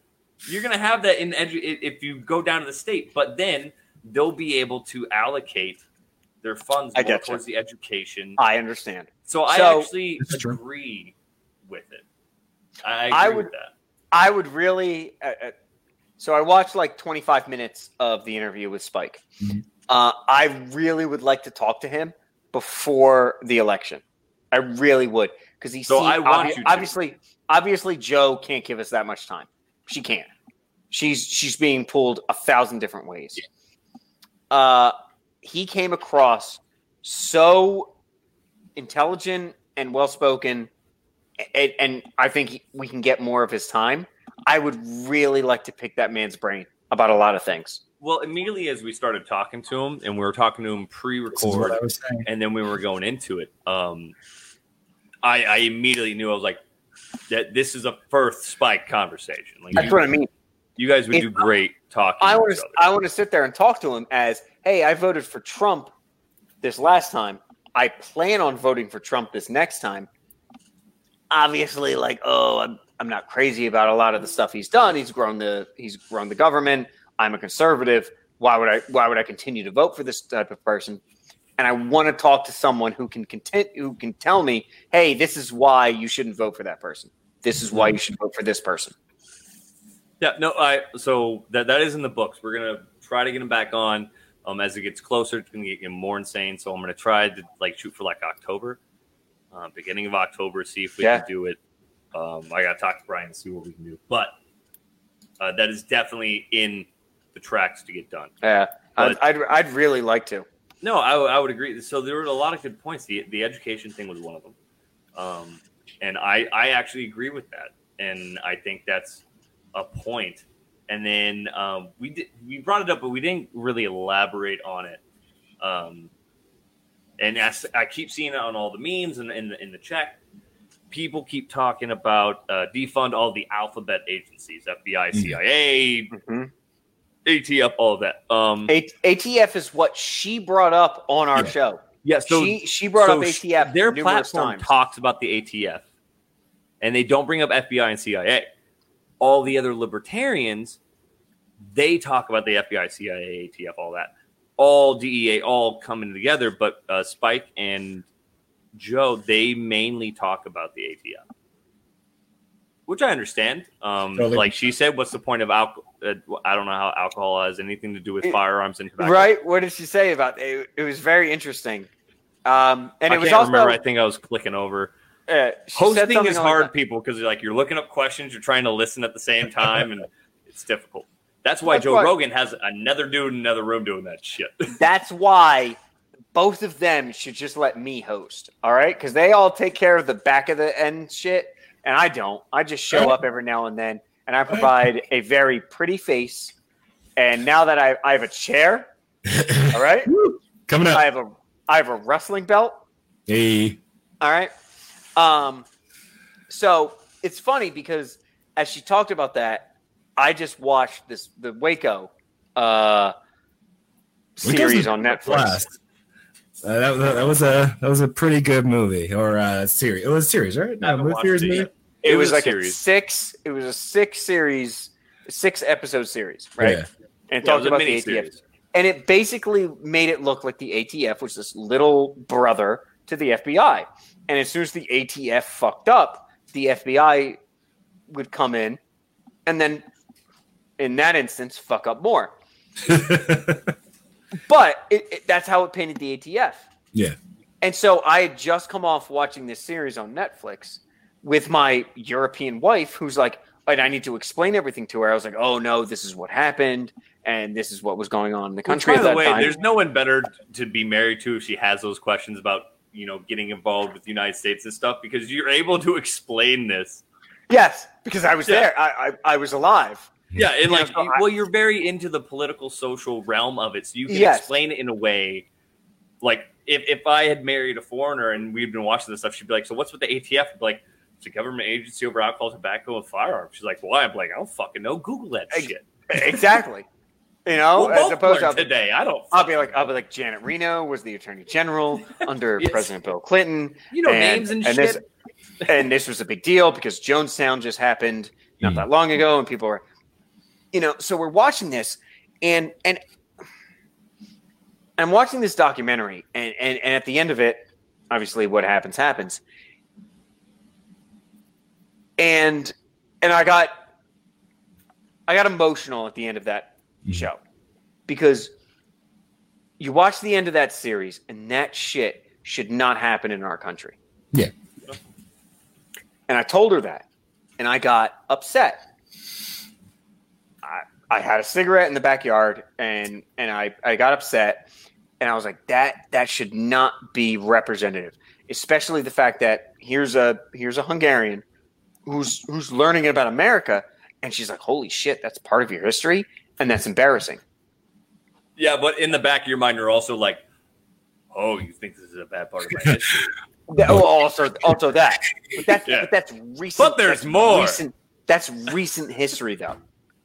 S2: You're gonna have that in edu- if you go down to the state, but then they'll be able to allocate their funds
S1: I
S2: more
S1: getcha.
S2: towards the education.
S1: i understand
S2: So I actually
S4: This is true.
S2: agree with it. I agree
S1: I
S2: with
S1: would-
S2: that.
S1: i would really uh, uh, so i watched like 25 minutes of the interview with spike
S4: Mhm.
S1: uh, i really would like to talk to him before the election i really would because he
S2: So
S1: seemed-
S2: I want
S1: obvi-
S2: you to.
S1: obviously obviously Jo can't give us that much time she can't she's she's being pulled a thousand different ways uh he came across so intelligent and well spoken and, and i think he- we can get more of his time i would really like to pick that man's brain about a lot of things
S2: Well, immediately as we started talking to him, and we were talking to him pre-record,
S4: what I was saying.
S2: and then we were going into it. Um, I, I immediately knew I was like, that this is a first spike conversation. Like
S1: that's
S2: you,
S1: what i mean
S2: you guys would
S1: If-
S2: do great talking.
S1: i want to i want to sit there and talk to him as hey i voted for trump this last time i plan on voting for trump this next time obviously like oh i'm, I'm not crazy about a lot of the stuff he's done. He's grown the he's grown the government. I'm a conservative. Why would i why would i continue to vote for this type of person? And i want to talk to someone who can content who can tell me hey this is why you shouldn't vote for that person. This is why you should vote for this person.
S2: Yeah, no, I so that that is in the books. We're gonna try to get him back on. Um, as it gets closer, it's gonna get more insane. So I'm gonna try to like shoot for like October, uh, beginning of October, see if we
S1: Yeah.
S2: can do it. Um, I gotta talk to Brian and see what we can do. But uh, that is definitely in the tracks to get done.
S1: Yeah, I'd,
S2: But-
S1: I'd I'd really like to.
S2: No, I, I would agree. So there were a lot of good points. The the education thing was one of them, um, and I I actually agree with that, and I think that's a point. And then um, we did we brought it up, but we didn't really elaborate on it. Um, and as I keep seeing it on all the memes and in the in the chat, people keep talking about uh, defund all the alphabet agencies, FBI. CIA,
S1: Mhm.
S2: ATF, all of that. Um,
S1: A- ATF is what she brought up on our
S4: Yeah.
S1: show.
S2: yeah, so
S1: she she brought
S2: so
S1: up
S2: sh-
S1: ATF.
S2: Their platform
S1: times.
S2: talks about the ATF, and they don't bring up FBI and CIA. All the other libertarians, they talk about the FBI, CIA, ATF, all that. All DEA, all coming together. But uh, Spike and Jo, they mainly talk about the ATF, which I understand. Um,
S4: Totally.
S2: Like she said, what's the point of alcohol? Uh, I don't know how alcohol has anything to do with
S1: It-
S2: firearms and tobacco.
S1: Right? What did she say about it? It was very interesting. Um, and
S2: I
S1: it was
S2: can't
S1: also
S2: remember. I think I was clicking over.
S1: uh, she
S2: hosting
S1: something
S2: is hard
S1: that.
S2: people because like you're looking up questions you're trying to listen at the same time and it's difficult that's why
S1: That's
S2: joe
S1: why-
S2: rogan has another dude in another room doing that shit
S1: That's why both of them should just let me host. All right, because they all take care of the back of the end shit, and I don't. I just show up every now and then, and I provide a very pretty face. And now that I, I have a chair, all right,
S4: Coming up.
S1: I have a I have a wrestling belt.
S4: Hey.
S1: All right. Um, so it's funny because as she talked about that, I just watched this the Waco uh series on Netflix.
S4: Uh, that, that, that was a that was a pretty good movie or uh, series. It was a series, right? No,
S2: haven't
S4: movie series
S2: it
S1: It,
S2: It
S1: was,
S2: was a
S1: like a
S2: series.
S1: six. It was a six series, six episode series, right?
S4: Yeah.
S1: And it
S2: Yeah,
S1: talked
S2: was
S1: about the ATF,
S2: series.
S1: and it basically made it look like the ATF was this little brother to the FBI. And as soon as the ATF fucked up, the FBI would come in, and then in that instance, fuck up more. But it, it, that's how it painted the ATF.
S4: yeah.
S1: And so I had just come off watching this series on Netflix with my European wife, who's like, and I need to explain everything to her. I was like, oh no, this is what happened, and this is what was going on in the country
S2: By
S1: at
S2: the way,
S1: time.
S2: there's no one better to be married to if she has those questions about you know getting involved with the United States and stuff because you're able to explain this.
S1: Yes, because I was
S2: Yeah.
S1: there. I, I I was alive.
S2: Yeah, and like,
S1: Yeah, so I-
S2: well, you're very into the political social realm of it, so you can
S1: Yes.
S2: explain it in a way. Like, if, if I had married a foreigner and we'd been watching this stuff, she'd be like, "So what's with the ATF?" I'd be like, "It's a government agency over alcohol, tobacco, and firearms." She's like, "Why?" I'm like, "I don't fucking know. Google that
S1: Ex-
S2: shit."
S1: Exactly. you know,
S2: We'll
S1: as opposed to
S2: learn
S1: I'll be-
S2: today. I don't.
S1: I'll be like, I'll be like, Janet Reno was the Attorney General under
S2: Yes.
S1: President Bill Clinton.
S2: you know
S1: and-
S2: names and,
S1: and
S2: shit.
S1: this- and this was a big deal because Jonestown just happened not
S4: Mm.
S1: that long ago, and people were, you know, so we're watching this, and and I'm watching this documentary, and and and at the end of it, obviously, what happens happens, and and I got I got emotional at the end of that
S4: Mhm.
S1: show because you watch the end of that series, and that shit should not happen in our country.
S4: Yeah.
S1: And I told her that, and I got upset. I, I had a cigarette in the backyard, and and I, I got upset, and I was like, that that should not be representative, especially the fact that here's a here's a Hungarian who's who's learning about America, and she's like, holy shit, that's part of your history, and that's embarrassing.
S2: Yeah, but in the back of your mind, you're also like, "Oh, you think this is a bad part of my history?"
S1: That, well, oh, also, also that, but that's
S2: Yeah.
S1: but that's recent.
S2: But there's
S1: that's
S2: more.
S1: Recent, that's recent history, though.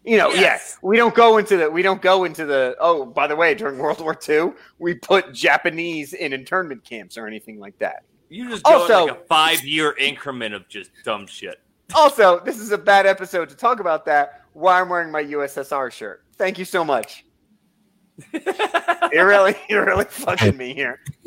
S1: You know,
S2: Yes.
S1: yes, we don't go into the we don't go into the. Oh, by the way, during World War II, we put Japanese in internment camps or anything like that.
S2: You just go
S1: Also-
S2: like a five year increment of just dumb shit.
S1: Also, this is a bad episode to talk about that. Why I'm wearing my USSR shirt. Thank you so much. You're really, you're really fucking me here.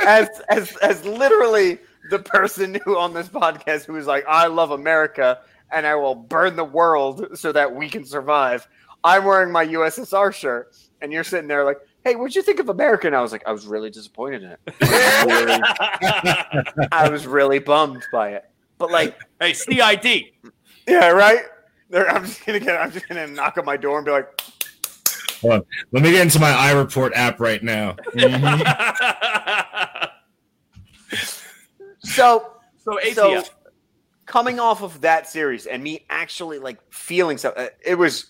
S1: as as as literally the person who on this podcast who is like, I love America and I will burn the world so that we can survive. I'm wearing my USSR shirt, and you're sitting there like, Hey, what'd you think of America? And I was like, I was really disappointed in it. I was really, I was really bummed by it. But like,
S2: hey, CID.
S1: yeah, right. There, I'm just gonna get. I'm just gonna knock on my door and be like,
S4: Hold on. Let me get into my iReport app right now. Mhm.
S1: So
S2: so ATF.
S1: So coming off of that series and me actually like feeling so uh, it was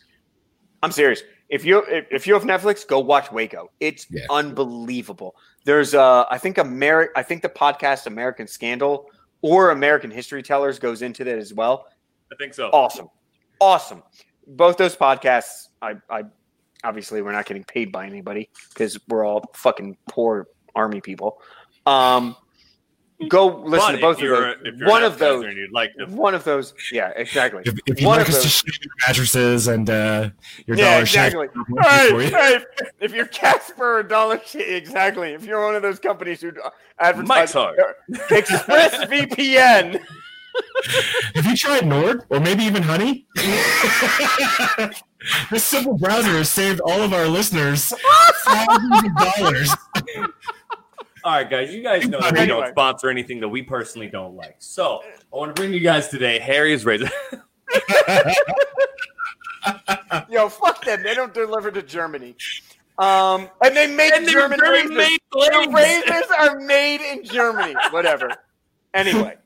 S1: I'm serious. If you if, if you have Netflix, go watch Waco. It's
S4: Yeah.
S1: unbelievable. There's uh I think Ameri- I think the podcast American Scandal or American History Tellers goes into that as well.
S2: I think so.
S1: Awesome. Awesome. Both those podcasts I I obviously we're not getting paid by anybody because we're all fucking poor army people. Um go listen
S2: But
S1: to both
S2: if
S1: of
S2: you're,
S1: those.
S2: if you're
S1: One of those
S2: and you'd like to
S1: one of those, yeah, exactly.
S4: If, if you'd
S1: One
S4: like
S1: of
S4: us to
S1: those-
S4: share your mattresses and uh, your
S1: Yeah,
S4: Dollar Shave
S1: exactly.
S4: for
S1: Hey, hey, if you're Casper or Dollar Shave, exactly. If you're one of those companies who advertise
S2: Mike's hard.
S1: Express VPN,
S4: Have you tried Nord or maybe even Honey? this simple browser has saved all of our listeners thousands of dollars.
S2: All right, guys, you guys know that we
S1: Anyway.
S2: don't sponsor anything that we personally don't like. So I want to bring you guys today Harry's Razor.
S1: yo, fuck them. They don't deliver to Germany. Um, and they make
S2: And they
S1: German
S2: very
S1: razors.
S2: made
S1: The razors are made in Germany. Whatever. Anyway,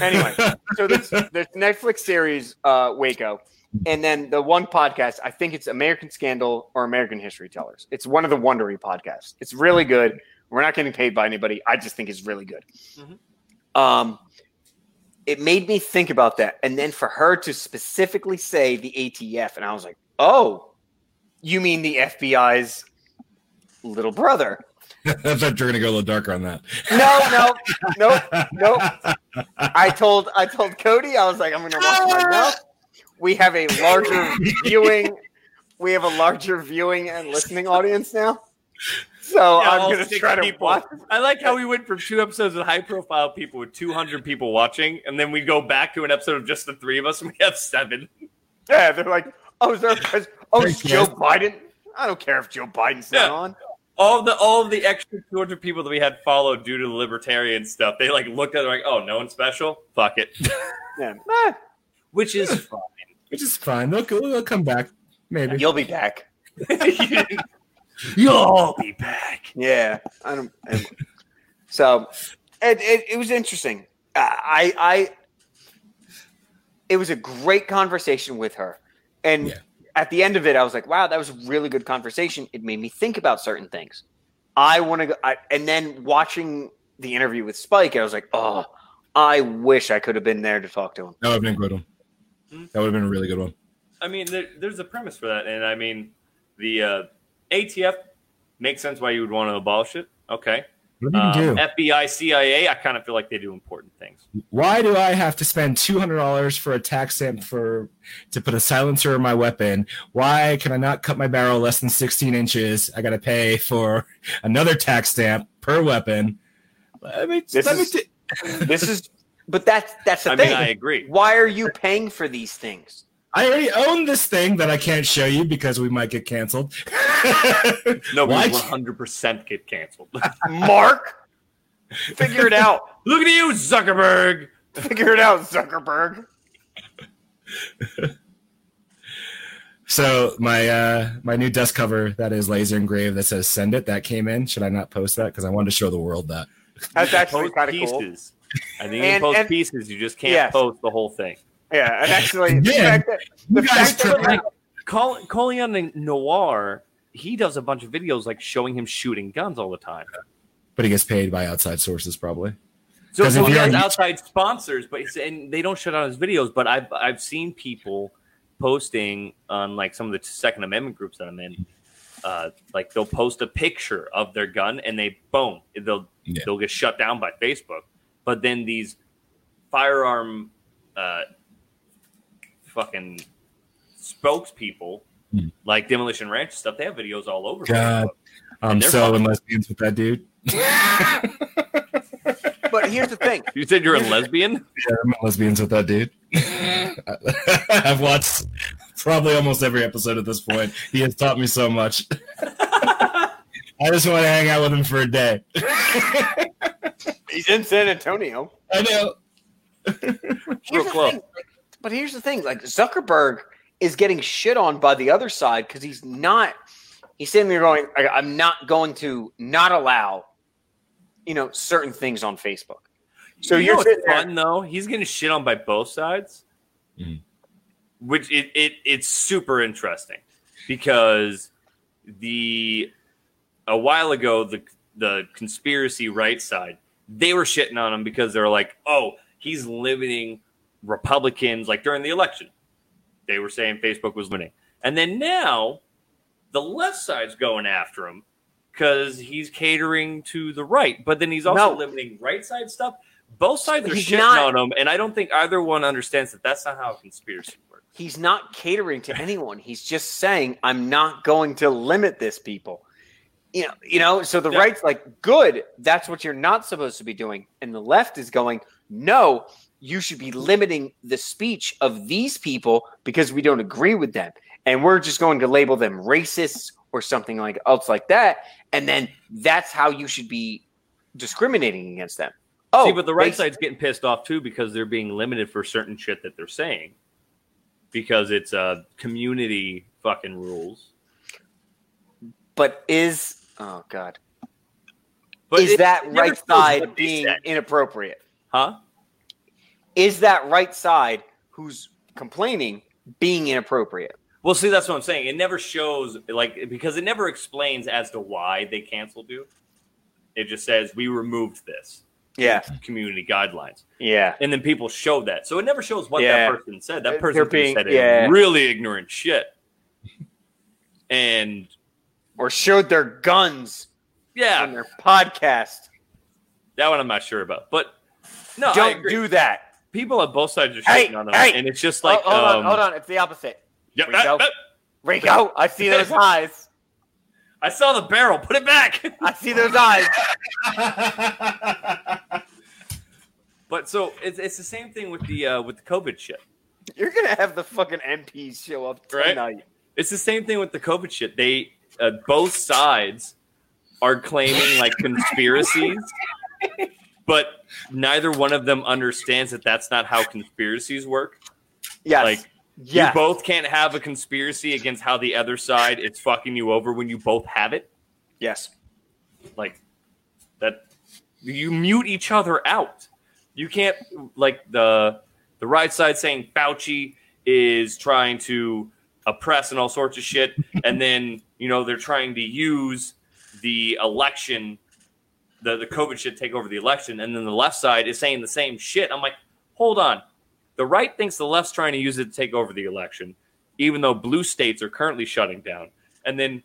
S1: anyway, so this this Netflix series, uh, Waco, and then the one podcast. I think it's American Scandal or American History Tellers. It's one of the Wondery podcasts. It's really good. We're not getting paid by anybody. I just think it's really good.
S2: Mhm.
S1: Um, it made me think about that, and then for her to specifically say the ATF, and I was like, oh, you mean the FBI's little brother?
S4: I thought you were gonna go a little darker on that.
S1: No, no, no, no. I told I told Cody, I was like, I'm gonna watch my mouth. We have a larger viewing, we have a larger viewing and listening audience now. So
S2: Yeah,
S1: I'm gonna
S2: six
S1: try to
S2: people.
S1: watch.
S2: I like how we went from two episodes of high profile people with 200 people watching, and then we go back to an episode of just the three of us, and we have seven.
S1: Yeah, they're like, oh, is there a oh, it's
S4: Thanks,
S1: Joe. Biden? I don't care if Joe Biden's not on.
S2: All the all the extra 200 people that we had followed due to the libertarian stuff, they like looked at it like, oh, no one special? Fuck it.
S1: Yeah. Eh,
S2: Which is fine.
S4: Which is fine. They'll, they'll come back. Maybe.
S1: you'll be back.
S2: You'll all be back.
S1: Yeah, I don't. and- so it, it, it was interesting. I, I, it was a great conversation with her, and
S4: Yeah.
S1: at the end of it, I was like, "Wow, that was a really good conversation." It made me think about certain things. I want to go, I, and then watching the interview with Spike, I was like, "Oh, I wish I could have been there to talk to him."
S4: That would have been a good one.
S2: Hmm.
S4: That would have been a really good one.
S2: I mean, there, there's a premise for that, and I mean, the uh, ATF makes sense why you would want to abolish it. Okay.
S4: What do you
S2: Um,
S4: do?
S2: FBI, CIA, I kind of feel like they do important things.
S4: Why do I have to spend two hundred dollars for a tax stamp for to put a silencer in my weapon? Why can I not cut my barrel less than sixteen inches? I got to pay for another tax stamp per weapon. Let me,
S1: This
S4: let me
S1: is-
S4: t-
S1: This is, but that's that's the
S2: I
S1: thing.
S2: mean, I agree.
S1: Why are you paying for these things?
S4: I already own this thing that I can't show you because we might get canceled.
S2: No, we
S4: Why-
S2: 100% get canceled.
S1: Mark, figure it out.
S2: Look at you, Zuckerberg.
S1: Figure it out, Zuckerberg.
S4: So my uh my new desk cover that is laser engraved that says "Send it" that came in. Should I not post that because I wanted to show the world that?
S1: That's actually
S2: Post
S1: kind of cool.
S2: pieces. I think you
S1: And-
S2: can post
S1: and-
S2: pieces. You just can't
S1: Yes.
S2: post the whole thing.
S1: Yeah, and actually, the
S4: Yeah.
S1: fact that, the fact that
S4: took-
S2: Like, Col- Colion Noir, he does a bunch of videos like showing him shooting guns all the time.
S4: But he gets paid by outside sources, probably.
S2: So,
S4: 'Cause
S2: so he
S4: you're
S2: has
S4: on YouTube-
S2: outside sponsors, but he's, and they don't shut down his videos. But I've I've seen people posting on like some of the Second Amendment groups that I'm in. Uh, like they'll post a picture of their gun and they boom they'll
S4: Yeah.
S2: they'll get shut down by Facebook. But then these firearm uh, fucking spokespeople
S4: Hmm.
S2: like Demolition Ranch stuff, they have videos all over.
S4: God, I'm so in lesbians with that dude.
S1: But here's the thing.
S2: You said you're a lesbian?
S4: Yeah, I'm in lesbians with that dude. I've watched probably almost every episode at this point. He has taught me so much. I just want to hang out with him for a day.
S1: He's in San Antonio.
S4: I know.
S2: Real close.
S1: Thing, like, but here's the thing: like Zuckerberg is getting shit on by the other side because he's not He's sitting there going, I, I'm not going to not allow, you know, certain things on Facebook. So
S2: you
S1: you're
S2: know what's fun though? He's getting shit on by both sides,
S4: Mhm.
S2: which it, it it's super interesting because the a while ago the the conspiracy right side they were shitting on him because they're like, oh, he's limiting Republicans like during the election. They were saying Facebook was winning, and then now the left side's going after him because he's catering to the right, but then he's also
S1: No.
S2: limiting right side stuff. Both sides are
S1: He's
S2: shitting
S1: not-
S2: on him, and I don't think either one understands that that's not how a conspiracy works.
S1: he's not catering to anyone. He's just saying, I'm not going to limit this people. You know, you know, so the
S2: Yeah.
S1: right's like, good, that's what you're not supposed to be doing. And the left is going, no, you should be limiting the speech of these people because we don't agree with them. And we're just going to label them racists or something like else like that. And then that's how you should be discriminating against them. Oh,
S2: See, but the right
S1: they-
S2: side's getting pissed off too because they're being limited for certain shit that they're saying because it's uh community fucking rules.
S1: But is oh god,
S2: But
S1: is that right side being
S2: said.
S1: inappropriate?
S2: huh?
S1: Is that right side who's complaining being inappropriate?
S2: Well, see, that's what I'm saying. It never shows like because it never explains as to why they canceled you. It just says we removed this
S1: Yeah,
S2: community guidelines,
S1: yeah.
S2: and then people show that. So it never shows what
S1: Yeah.
S2: that person said. That person
S1: being-
S2: said
S1: yeah.
S2: really ignorant shit. And
S1: Or showed their guns
S2: yeah,
S1: on their podcast.
S2: that one I'm not sure about, but no,
S1: Don't do that.
S2: People on both sides are
S1: Hey,
S2: shitting on them,
S1: hey!
S2: and it's just
S1: Oh,
S2: like,
S1: hold
S2: um,
S1: on, hold on. It's the opposite.
S2: yeah,
S1: Rico.
S2: uh, uh,
S1: Rico, I see those eyes.
S2: I saw the barrel. Put it back.
S1: I see those eyes.
S2: but so it's, it's the same thing with the uh, with the COVID shit.
S1: You're gonna have the fucking MPs show up
S2: Right?
S1: tonight.
S2: It's the same thing with the COVID shit. They uh, both sides are claiming like conspiracies, but neither one of them understands that that's not how conspiracies work.
S1: Yes.
S2: Like
S1: yes.
S2: you both can't have a conspiracy against how the other side is fucking you over when you both have it.
S1: yes.
S2: like that you mute each other out you can't like the the right side saying fauci is trying to oppress and all sorts of shit and then you know they're trying to use the election the, the covid shit take over the election and then the left side is saying the same shit i'm like hold on the right thinks the left's trying to use it to take over the election even though blue states are currently shutting down and then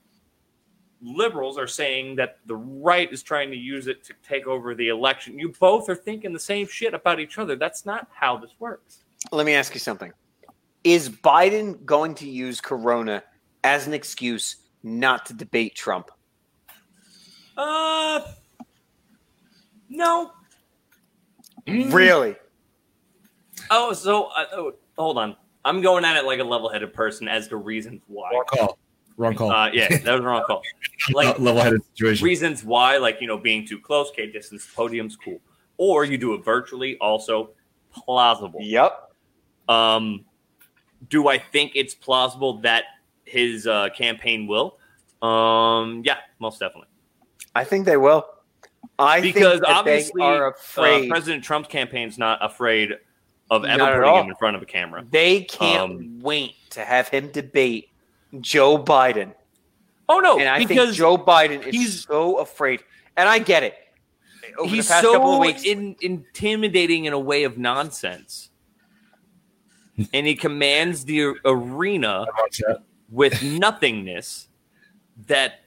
S2: liberals are saying that the right is trying to use it to take over the election. You both are thinking the same shit about each other. That's not how this works.
S1: Let me ask you something. Is Biden going to use Corona as an excuse not to debate Trump?
S2: Uh, no.
S1: Really?
S2: Oh, so uh, oh, hold on. I'm going at it like a level-headed person as to reasons why.
S4: Wrong call. Wrong call.
S2: Uh, yeah, that was the wrong call. Like
S4: level-headed situation.
S2: reasons why, like you know, being too close, K distance podium's cool, or you do it virtually, also plausible.
S1: Yep.
S2: Um, do I think it's plausible that his uh, campaign will? Um, yeah, most definitely.
S1: I think they will. I
S2: Because
S1: think
S2: obviously,
S1: they are
S2: Uh. President Trump's campaign's not afraid of
S1: Not
S2: ever putting him in front of a camera.
S1: they can't
S2: um,
S1: wait to have him debate Joe Biden.
S2: Oh no,
S1: and I think Joe Biden is so afraid. And I get it. Over
S2: he's
S1: the past couple
S2: so
S1: weeks,
S2: in, intimidating in a way of nonsense, and he commands the arena with nothingness that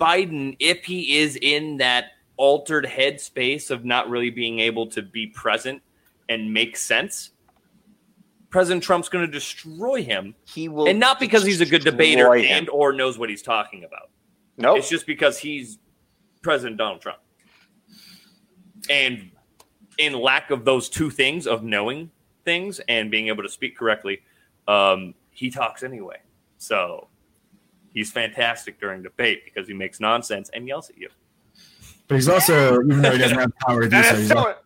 S2: Biden, if he is in that altered headspace of not really being able to be present and make sense, President Trump's going to destroy him,
S1: he will,
S2: and not because he's a good debater
S1: him.
S2: and or knows what he's talking about.
S1: nope.
S2: It's just because he's President Donald Trump, and in lack of those two things of knowing things and being able to speak correctly, um, he talks anyway. So he's fantastic during debate because he makes nonsense and yells at you.
S4: But he's also, even though he doesn't have the power to do so, he's,
S1: so-
S4: al-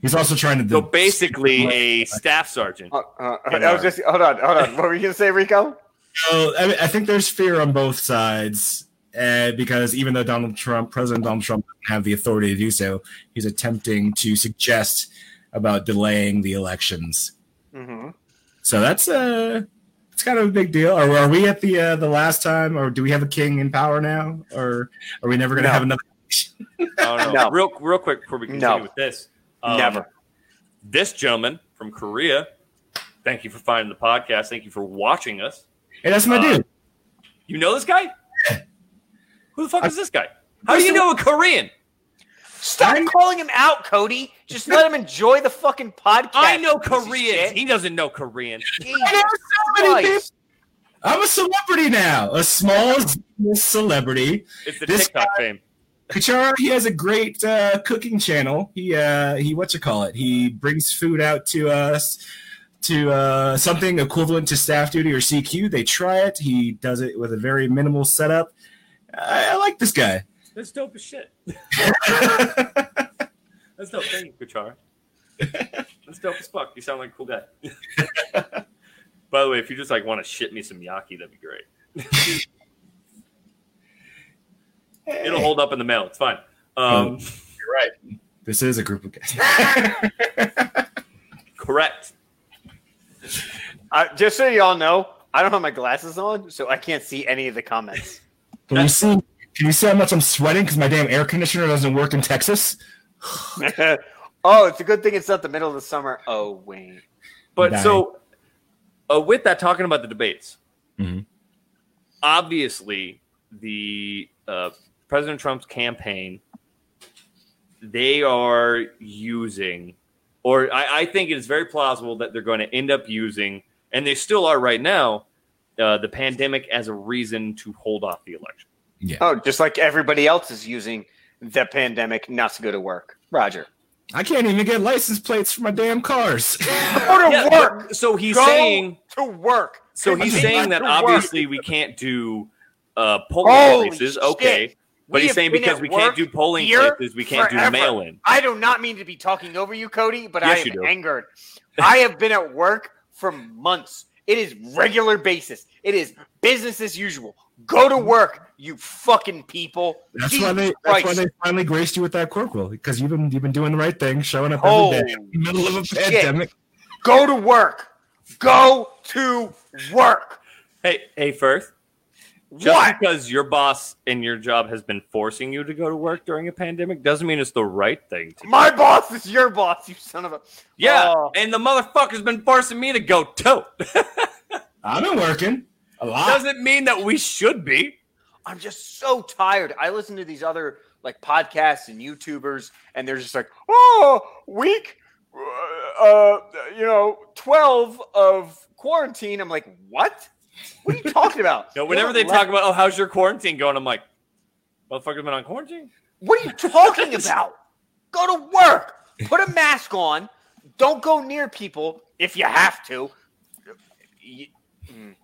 S4: he's also trying to.
S2: So basically, a staff sergeant.
S1: Uh, uh, I was just hold on, hold on. What were you gonna say, Rico?
S4: So, I, mean, I think there's fear on both sides, uh, because even though Donald Trump, President Donald Trump, doesn't have the authority to do so, he's attempting to suggest about delaying the elections.
S1: Mm-hmm.
S4: So that's uh it's kind of a big deal. Are, are we at the uh, the last time, or do we have a king in power now, or are we never going to
S1: No.
S4: have another?
S2: Oh, no.
S1: No.
S2: Real, real quick before we continue
S1: No.
S2: with this. um,
S1: Never.
S2: This gentleman from Korea, thank you for finding the podcast. Thank you for watching us.
S4: Hey, that's my
S2: Uh,
S4: dude.
S2: You know this guy? Who the fuck is this guy? How do you know a Korean?
S1: Stop calling him out, Cody. Just let him enjoy the fucking podcast.
S2: I know
S1: piece of
S2: Koreans.
S1: shit.
S2: He doesn't know Korean.
S1: Jesus
S4: are so many people. I'm a celebrity now, a small celebrity.
S2: It's the
S4: This
S2: TikTok fame.
S4: Kachar, he has a great uh, cooking channel. He uh, he what you call it? He brings food out to us to uh, something equivalent to staff duty or CQ. They try it. He does it with a very minimal setup. I, I like this guy.
S2: That's dope as shit. That's dope. Thank you, Kuchar. That's dope as fuck. You sound like a cool guy. By the way, if you just like want to shit me some yaki, that'd be great. It'll hold up in the mail. It's fine. Um,
S4: You're right. This is a group of guys.
S2: correct.
S1: Uh, just so y'all know, I don't have my glasses on, so I can't see any of the comments.
S4: Can you see? Can you see how much I'm sweating because my damn air conditioner doesn't work in Texas?
S1: oh, it's a good thing it's not the middle of the summer. Oh, wait.
S2: But so, uh, with that, talking about the debates,
S4: Mhm.
S2: obviously, the uh, President Trump's campaign, they are using, or I, I think it is very plausible that they're going to end up using, and they still are right now, uh, the pandemic as a reason to hold off the election.
S1: Oh, just like everybody else is using the pandemic not to go to work. Roger.
S4: I can't even get license plates for my damn cars.
S1: Go to
S2: Yeah,
S1: work.
S2: so he's
S1: Go
S2: saying
S1: to work.
S2: So he's saying that
S1: to work.
S2: obviously we can't do uh, polling
S1: Holy
S2: places.
S1: shit.
S2: Okay. But he's saying because we can't do polling
S1: here
S2: places, we can't do
S1: forever.
S2: mail in.
S1: I do not mean to be talking over you, Cody, but
S2: Yes,
S1: I am angered. I have been at work for months. It is regular basis. It is business as usual. Go to mm-hmm. work, you fucking people.
S4: That's
S1: Jesus
S4: why they. That's why they finally graced you with that corporal because you've been you've been doing the right thing, showing up every
S1: Holy
S4: day in the middle of a
S1: shit.
S4: pandemic.
S1: Go to work. Go to work.
S2: Hey, hey, Firth. Just
S1: What?
S2: because your boss and your job has been forcing you to go to work during a pandemic doesn't mean it's the right thing to do.
S1: My boss is your boss, you son of a.
S2: Yeah,
S1: Oh.
S2: and the motherfucker's been forcing me to go too.
S4: I've been working a lot.
S2: Doesn't mean that we should be.
S1: I'm just so tired. I listen to these other like podcasts and YouTubers, and they're just like, "Oh, week, uh, uh, you know, twelve of quarantine." I'm like, "What? What are you talking about?"
S2: no, whenever they
S1: You're
S2: talk about, oh, how's your quarantine going? I'm like, motherfucker's been on quarantine?
S1: what are you talking about? Go to work. Put a mask on. Don't go near people if you have to. Y- mm.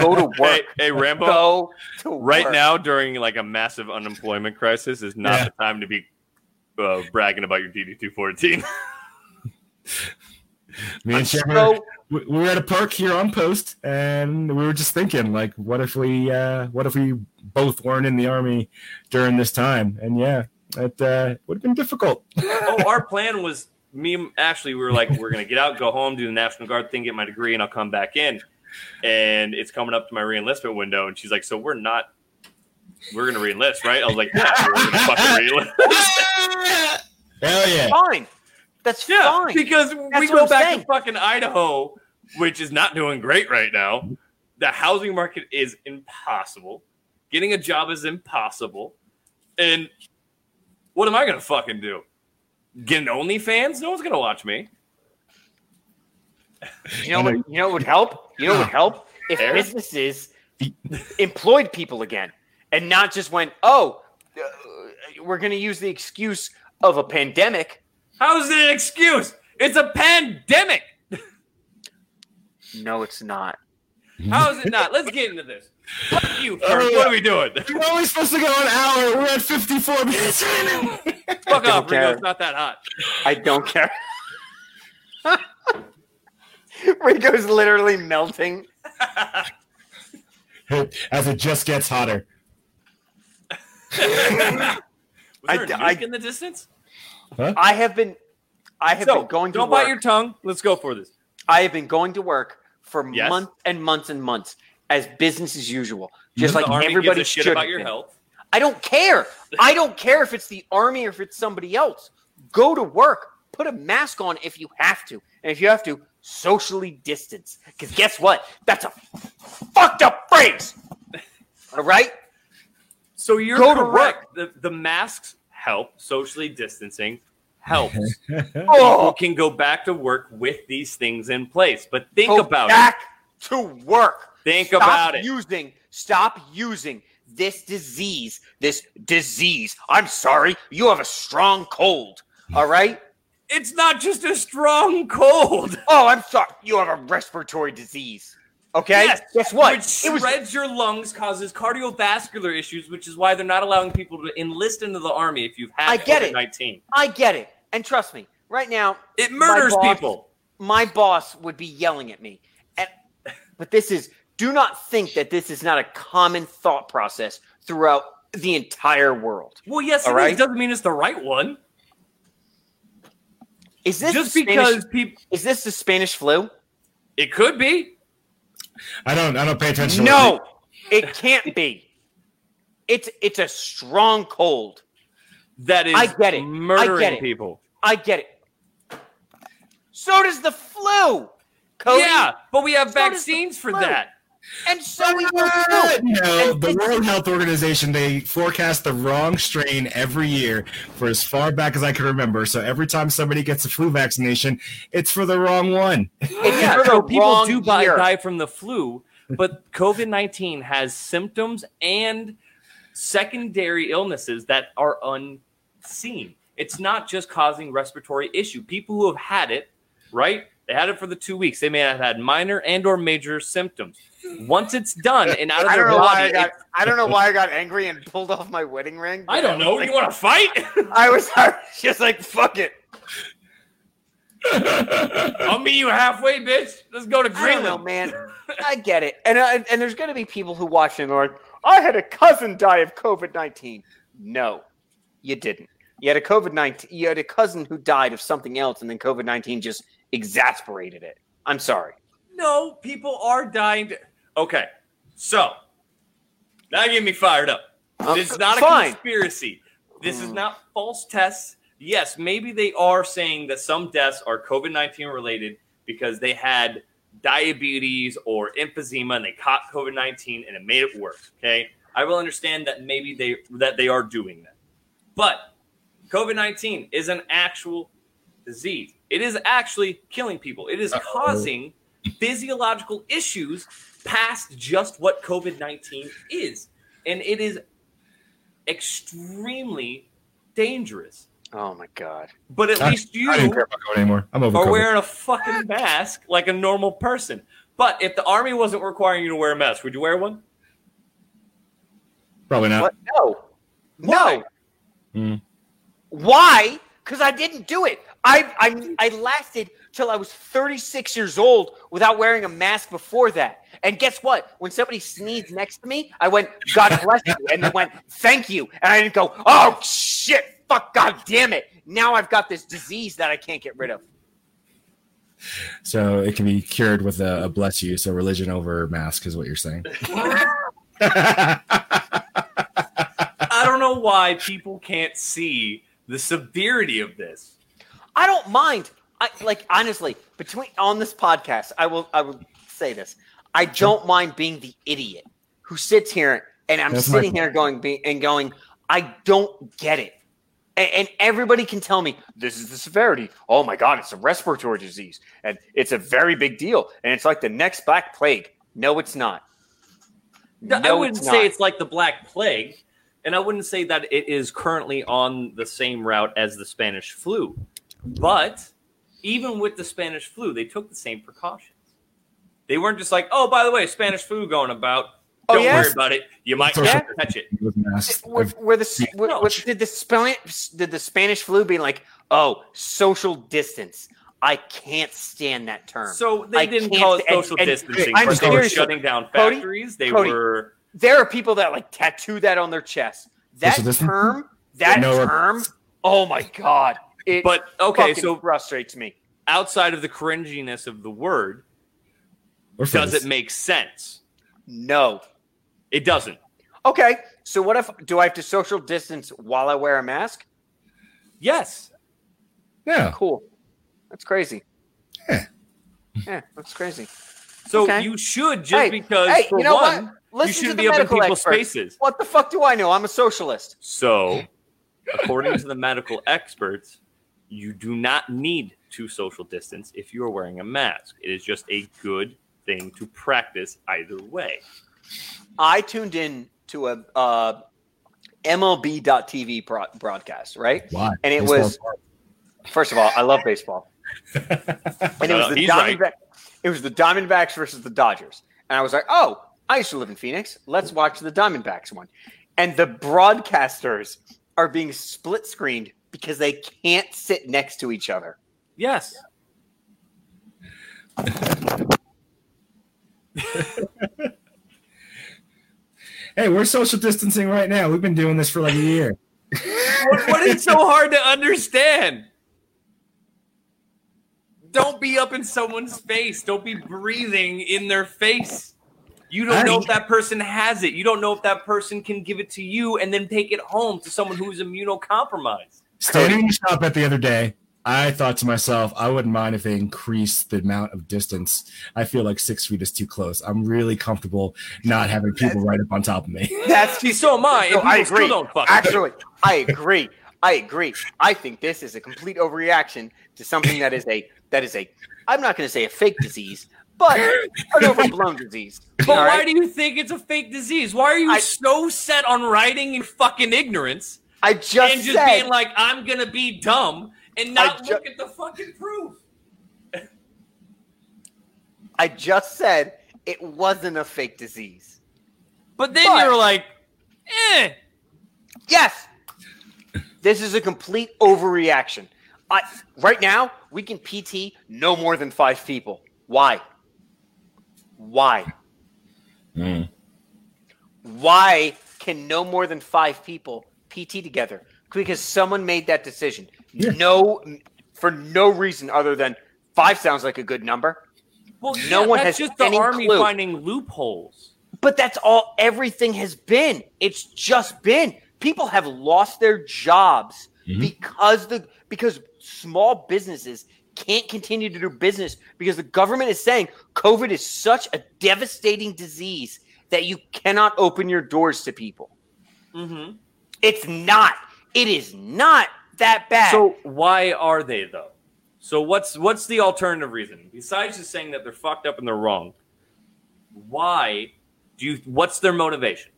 S1: Go to work.
S2: hey, Rambo.
S1: Go to
S2: right
S1: work.
S2: now during like a massive unemployment crisis is not
S4: Yeah.
S2: the time to be uh, bragging about your DD two fourteen.
S4: Me and Shammer,
S1: so
S4: we we were at a park here on post, and we were just thinking, like, what if we, uh, what if we both weren't in the army during this time? And yeah, it uh, would have been difficult.
S2: oh, our plan was me. Actually, we were like, we're gonna get out, go home, do the National Guard thing, get my degree, and I'll come back in. And it's coming up to my reenlistment window, and she's like, "So we're not, we're gonna reenlist, right?" I was like, "Yeah, we're gonna fucking reenlist."
S4: Hell yeah!
S1: fine. That's
S2: Yeah,
S1: fine.
S2: because we go
S1: I'm
S2: back
S1: saying.
S2: to fucking Idaho, which is not doing great right now. The housing market is impossible. Getting a job is impossible. And what am I gonna fucking do? Get an OnlyFans? No one's gonna watch me.
S1: You know what? You know what would help? You know what would help if
S2: Fair.
S1: businesses employed people again, and not just went, "Oh, uh, we're going to use the excuse of a pandemic."
S2: How's it an excuse? It's a pandemic.
S1: No, it's not.
S2: How is it not? Let's get into this. Fuck you,
S4: Oh,
S2: What are we doing?
S4: We're only supposed to go an hour. We're at 54 minutes.
S2: Fuck off,
S1: care.
S2: Rico. It's not that hot.
S1: I don't care. Rico's literally melting.
S4: As it just gets hotter.
S2: Was there a
S1: I-
S2: nuke in the distance?
S1: I have been, I have
S2: So
S1: been going to
S2: don't
S1: work.
S2: bite your tongue. Let's go for this.
S1: I have been going to work for
S2: Yes.
S1: months and months and months as business as usual, mm-hmm. just
S2: the
S1: like everybody
S2: gives a shit
S1: should.
S2: about your
S1: been.
S2: health.
S1: I don't care. I don't care if it's the army or if it's somebody else. Go to work. Put a mask on if you have to, and if you have to, socially distance. Because guess what? That's a fucked up phrase. All right.
S2: So you're
S1: Go to
S2: correct. The, the masks help. Socially distancing helps. People
S1: Oh,
S2: can go back to work with these things in place. But think
S1: go
S2: about
S1: back to work.
S2: Think
S1: Stop
S2: about it.
S1: Using. Stop using this disease. This disease. I'm sorry. You have a strong cold. All right.
S2: It's not just a strong cold.
S1: Oh, I'm sorry. You have a respiratory disease. Okay.
S2: Yes,
S1: Guess what?
S2: Which
S1: It was
S2: your lungs, causes cardiovascular issues, which is why they're not allowing people to enlist into the army if you've had
S1: I get it.
S2: COVID nineteen.
S1: I get it. And trust me, right now,
S2: It murders
S1: boss-
S2: people.
S1: my boss would be yelling at me. And but this is do not think that this is not a common thought process throughout the entire world.
S2: Well, yes,
S1: All
S2: it
S1: right.
S2: doesn't mean it's the right one.
S1: Is this
S2: Just because
S1: Spanish,
S2: people,
S1: is this the Spanish flu?
S2: it could be.
S4: I don't I don't pay attention. to
S1: No, it can't be. It's it's a strong cold.
S2: That is
S1: I get it. I get it.
S2: people.
S1: I get it. So does the flu. Cody.
S2: Yeah, but we have
S1: So
S2: vaccines for
S1: flu.
S2: that.
S1: And so we do
S4: Uh,
S1: too.
S4: no,
S1: And
S4: the World Health Organization they forecast the wrong strain every year for as far back as I can remember. So every time somebody gets a flu vaccination, it's for the wrong one.
S2: Yeah, so
S1: the
S2: people do buy, die from the flu, but COVID 19 has symptoms and secondary illnesses that are unseen. It's not just causing respiratory issue. People who have had it, right? They had it for the two weeks. They may have had minor and or major symptoms. Once it's done and out of
S1: I
S2: their
S1: don't know why
S2: body,
S1: I got.
S2: it-
S1: I don't know why I got angry and pulled off my wedding ring.
S2: I don't know.
S1: Like,
S2: You want to fight?
S1: I was, I was just like, fuck it.
S2: I'll meet you halfway, bitch. Let's go to
S1: I don't know, man. I get it, and uh, and there's going to be people who watch and are like, I had a cousin die of COVID nineteen. No, you didn't. You had a COVID nineteen. You had a cousin who died of something else, and then COVID nineteen just exasperated it. I'm sorry.
S2: No, people are dying. To... Okay, so now get me fired up.
S1: Um,
S2: This is not a conspiracy. This is
S1: Mm.
S2: not false tests. Yes, maybe they are saying that some deaths are COVID 19 related because they had diabetes or emphysema and they caught COVID 19 and it made it worse. Okay. I will understand that maybe they that they are doing that. But COVID 19 is an actual disease. It is actually killing people. It is causing physiological issues past just what COVID 19 is. And it is extremely dangerous.
S1: Oh my god.
S2: But at
S4: I-
S2: least you
S4: I don't care about COVID anymore. I'm over
S2: are
S4: COVID.
S2: wearing a fucking mask like a normal person. But if the army wasn't requiring you to wear a mask, would you wear one?
S4: Probably not.
S1: What? No.
S2: Why?
S1: No.
S4: Hmm.
S1: Why? Because I didn't do it. I, I I lasted till I was 36 years old without wearing a mask before that. And guess what? When somebody sneezed next to me, I went, God bless you. And they went, thank you. And I didn't go, oh shit, fuck, god damn it. Now I've got this disease that I can't get rid of.
S4: So it can be cured with a, a bless you. So religion over mask is what you're saying.
S2: I don't know why people can't see the severity of this.
S1: I don't mind. I like honestly, between on this podcast, I will I will say this. I don't mind being the idiot who sits here and I'm
S4: That's
S1: sitting here going be, and going, I don't get it. And, and everybody can tell me this is the severity. Oh my god, it's a respiratory disease and it's a very big deal and it's like the next black plague. No, it's not. No, I
S2: wouldn't
S1: it's
S2: say it's like the Black Plague, and I wouldn't say that it is currently on the same route as the Spanish flu. But even with the Spanish flu, they took the same precautions. They weren't just like, "Oh, by the way, Spanish flu going about.
S1: Oh,
S2: Don't
S1: yes?
S2: worry about it. You might
S4: Yeah.
S2: catch it."
S1: Were, were the were,
S2: No.
S1: were- did the Spanish did the Spanish flu be like, oh, social distance? I can't stand that term.
S2: So they
S1: I
S2: didn't call it
S1: st- and-
S2: social
S1: and
S2: distancing.
S1: I'm
S2: but they were shutting down
S1: Cody,
S2: factories. they
S1: Cody,
S2: were.
S1: there are people that like tattoo that on their chest. That term, that term. Oh my god! It
S2: But okay,
S1: fucking
S2: so
S1: frustrates me.
S2: outside of the cringiness of the word,
S4: We're
S2: does
S4: friends.
S2: it make sense?
S1: No.
S2: It doesn't.
S1: Okay, so what if do I have to social distance while I wear a mask?
S2: Yes.
S4: Yeah.
S1: Cool. That's crazy.
S4: Yeah.
S1: Yeah, that's crazy.
S2: So
S1: Okay.
S2: you should just
S1: Hey,
S2: because
S1: hey,
S2: for
S1: you know
S2: one,
S1: what?
S2: you
S1: Listen to
S2: shouldn't
S1: the
S2: be up in
S1: medical
S2: people's
S1: experts.
S2: spaces.
S1: What the fuck do I know? I'm a socialist.
S2: So, according to the medical experts, you do not need to social distance if you are wearing a mask. It is just a good thing to practice either way.
S1: I tuned in to a uh, MLB.TV broad- broadcast, right?
S4: Why?
S1: And it
S4: Baseball
S1: was first of all, I love baseball. and it was
S2: Uh,
S1: the
S2: he's right.
S1: It was the Diamondbacks versus the Dodgers, and I was like, oh, I used to live in Phoenix. Let's watch the Diamondbacks one. And the broadcasters are being split screened because they can't sit next to each other.
S2: Yes.
S4: hey, we're social distancing right now. We've been doing this for like a year.
S2: What, what is so hard to understand? Don't be up in someone's face. Don't be breathing in their face. You don't know if that person has it. You don't know if that person can give it to you and then take it home to someone who's immunocompromised.
S4: Standing in the shop at the other day, I thought to myself, I wouldn't mind if they increase the amount of distance. I feel like six feet is too close. I'm really comfortable not having people right up on top of me.
S1: That's
S2: See, so am I. And
S1: No,
S2: people
S1: I agree.
S2: don't fucking
S1: Actually, I agree. I agree. I think this is a complete overreaction to something that is a that is a I'm not going to say a fake disease, but an overblown disease.
S2: But
S1: All
S2: why
S1: right?
S2: do you think it's a fake disease? Why are you
S1: I-
S2: so set on writing in fucking ignorance
S1: I just
S2: and just
S1: said
S2: being like, I'm gonna be dumb and not
S1: ju-
S2: look at the fucking proof?
S1: I just said it wasn't a fake disease.
S2: But then
S1: But-
S2: you're like, eh.
S1: Yes. This is a complete overreaction. I, right now, we can PT no more than five people. Why? Why?
S4: Mm.
S1: Why can no more than five people PT together? Because someone made that decision.
S4: Yeah.
S1: No, for no reason other than five sounds like a good number.
S2: Well,
S1: No
S2: yeah,
S1: one
S2: that's
S1: has
S2: just the
S1: any
S2: army
S1: clue.
S2: finding loopholes.
S1: But that's all everything has been. It's just been. People have lost their jobs
S4: Mhm.
S1: because the because small businesses can't continue to do business because the government is saying COVID is such a devastating disease that you cannot open your doors to people.
S2: Mm-hmm.
S1: It's not. It is not that bad.
S2: So why are they though? So what's what's the alternative reason besides just saying that they're fucked up and they're wrong? Why do you? What's their motivation?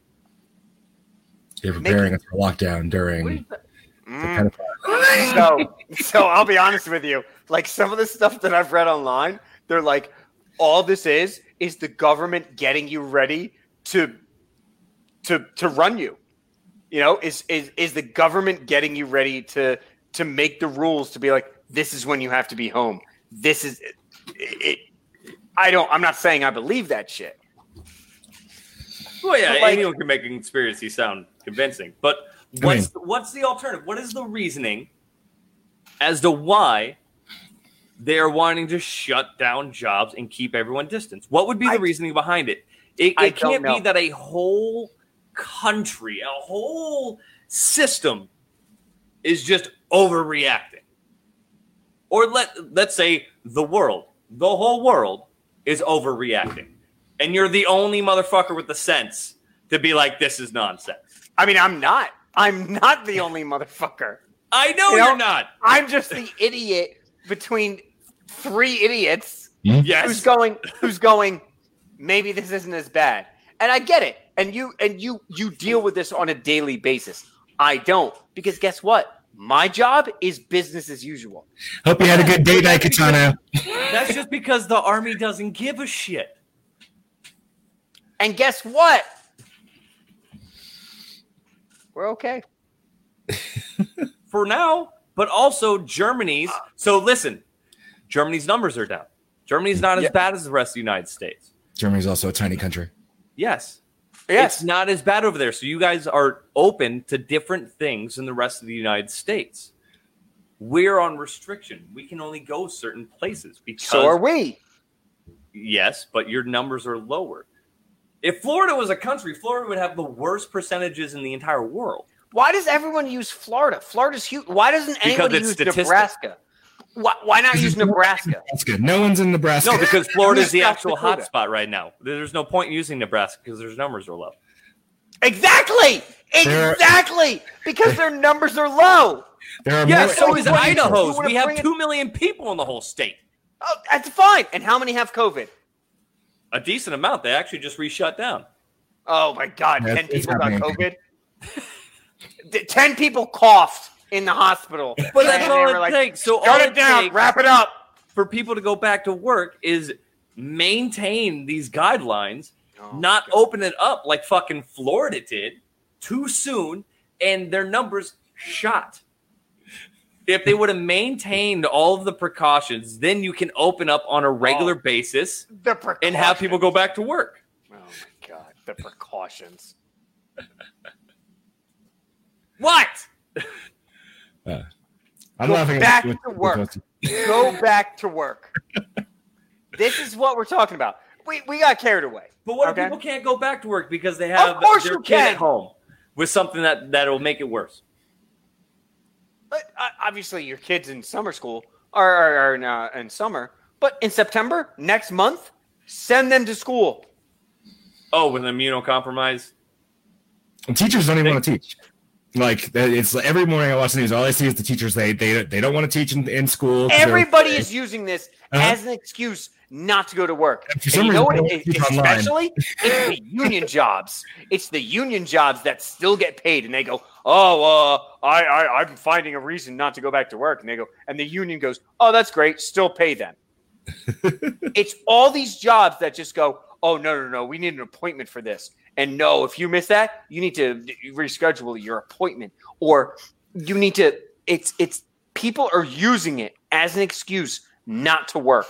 S4: They're preparing us for lockdown during
S1: Mm. so so I'll be honest with you. Like some of the stuff that I've read online, they're like, all this is is the government getting you ready to to to run you. You know, is is is the government getting you ready to to make the rules to be like, this is when you have to be home. This is it, it I don't I'm not saying I believe that shit.
S2: Well, yeah,
S1: like-
S2: anyone can make a conspiracy sound convincing, but
S4: I
S2: what's what's the alternative? What is the reasoning as to why they are wanting to shut down jobs and keep everyone distance? What would be the
S1: I-
S2: reasoning behind it? It,
S1: I
S2: it can't be that a whole country, a whole system is just overreacting. Or let let's say the world, the whole world is overreacting. And you're the only motherfucker with the sense to be like this is nonsense.
S1: I mean, I'm not. I'm not the only motherfucker.
S2: I know
S1: You
S2: you
S1: know-
S2: are not.
S1: I'm just the idiot between three idiots hmm?
S2: Yes.
S1: who's going who's going maybe this isn't as bad and i get it and you and you you deal with this on a daily basis i don't because guess what my job is business as usual
S4: Hope you had a good day, night, Katana.
S2: That's just because the army doesn't give a shit.
S1: and guess what we're okay
S2: For now, but also Germany's. So listen, Germany's numbers are down. Germany's not as
S1: Yeah.
S2: bad as the rest of the United States.
S4: Germany's also a tiny country.
S2: Yes.
S1: Yes.
S2: It's not as bad over there. So you guys are open to different things in the rest of the United States. We're on restriction. We can only go certain places because
S1: So are we.
S2: yes, but your numbers are lower. If Florida was a country, Florida would have the worst percentages in the entire world.
S1: Why does everyone use Florida? Florida's huge. Why doesn't anybody use
S2: statistic.
S1: Nebraska? Why, why not use Nebraska?
S4: That's good. No one's in Nebraska.
S2: No, because Florida is the actual
S1: Dakota.
S2: hotspot right now. There's no point in using Nebraska because their numbers are low.
S1: Exactly.
S4: There-
S1: Exactly. Because their numbers are low.
S4: there are
S2: Yeah, so is
S1: would've-
S2: Idaho's. We have two million people in the whole state.
S1: Oh, that's fine. And how many have COVID?
S2: A decent amount. They actually just re-shut down.
S1: Oh my God!
S4: Yeah,
S1: Ten people got. COVID. Ten people coughed in the hospital.
S2: But that's all it
S1: like,
S2: takes. So all it
S1: it down. Wrap it up.
S2: for people to go back to work is maintain these guidelines,
S1: Oh,
S2: not open it up like fucking Florida did too soon, and their numbers shot. If they would have maintained all of the precautions, then you can open up on a oh. regular
S1: Oh.
S2: basis and have people go back to work.
S1: Oh my God! The precautions.
S2: What?
S4: I'm
S1: Go
S4: laughing at
S1: back
S4: what-
S1: to work. Go back to work. this is what we're talking about. We we got carried away.
S2: But what
S1: Okay.
S2: if people can't go back to work because they have their
S1: you
S2: kid
S1: can.
S2: at home with something that that'll make it worse?
S1: But uh, obviously, your kids in summer school are, are, are in, uh, in summer. But in September, next month, send them to school.
S2: Oh, with immunocompromised.
S4: And teachers don't even want to teach. Like it's every morning I watch the news. All I see is the teachers. They they they don't want to teach in, in school.
S1: Everybody is using this
S4: Uh-huh.
S1: as an excuse not to go to work.
S4: And for
S1: And you know what? It, it- especially, it's the union jobs. It's the union jobs that still get paid, and they go, "Oh, uh, I, I, I'm finding a reason not to go back to work." And they go, and the union goes, "Oh, that's great. Still pay them." it's all these jobs that just go, "Oh, no, no, no. We need an appointment for this." And no, if you miss that, you need to reschedule your appointment, or you need to. It's it's people are using it as an excuse not to work,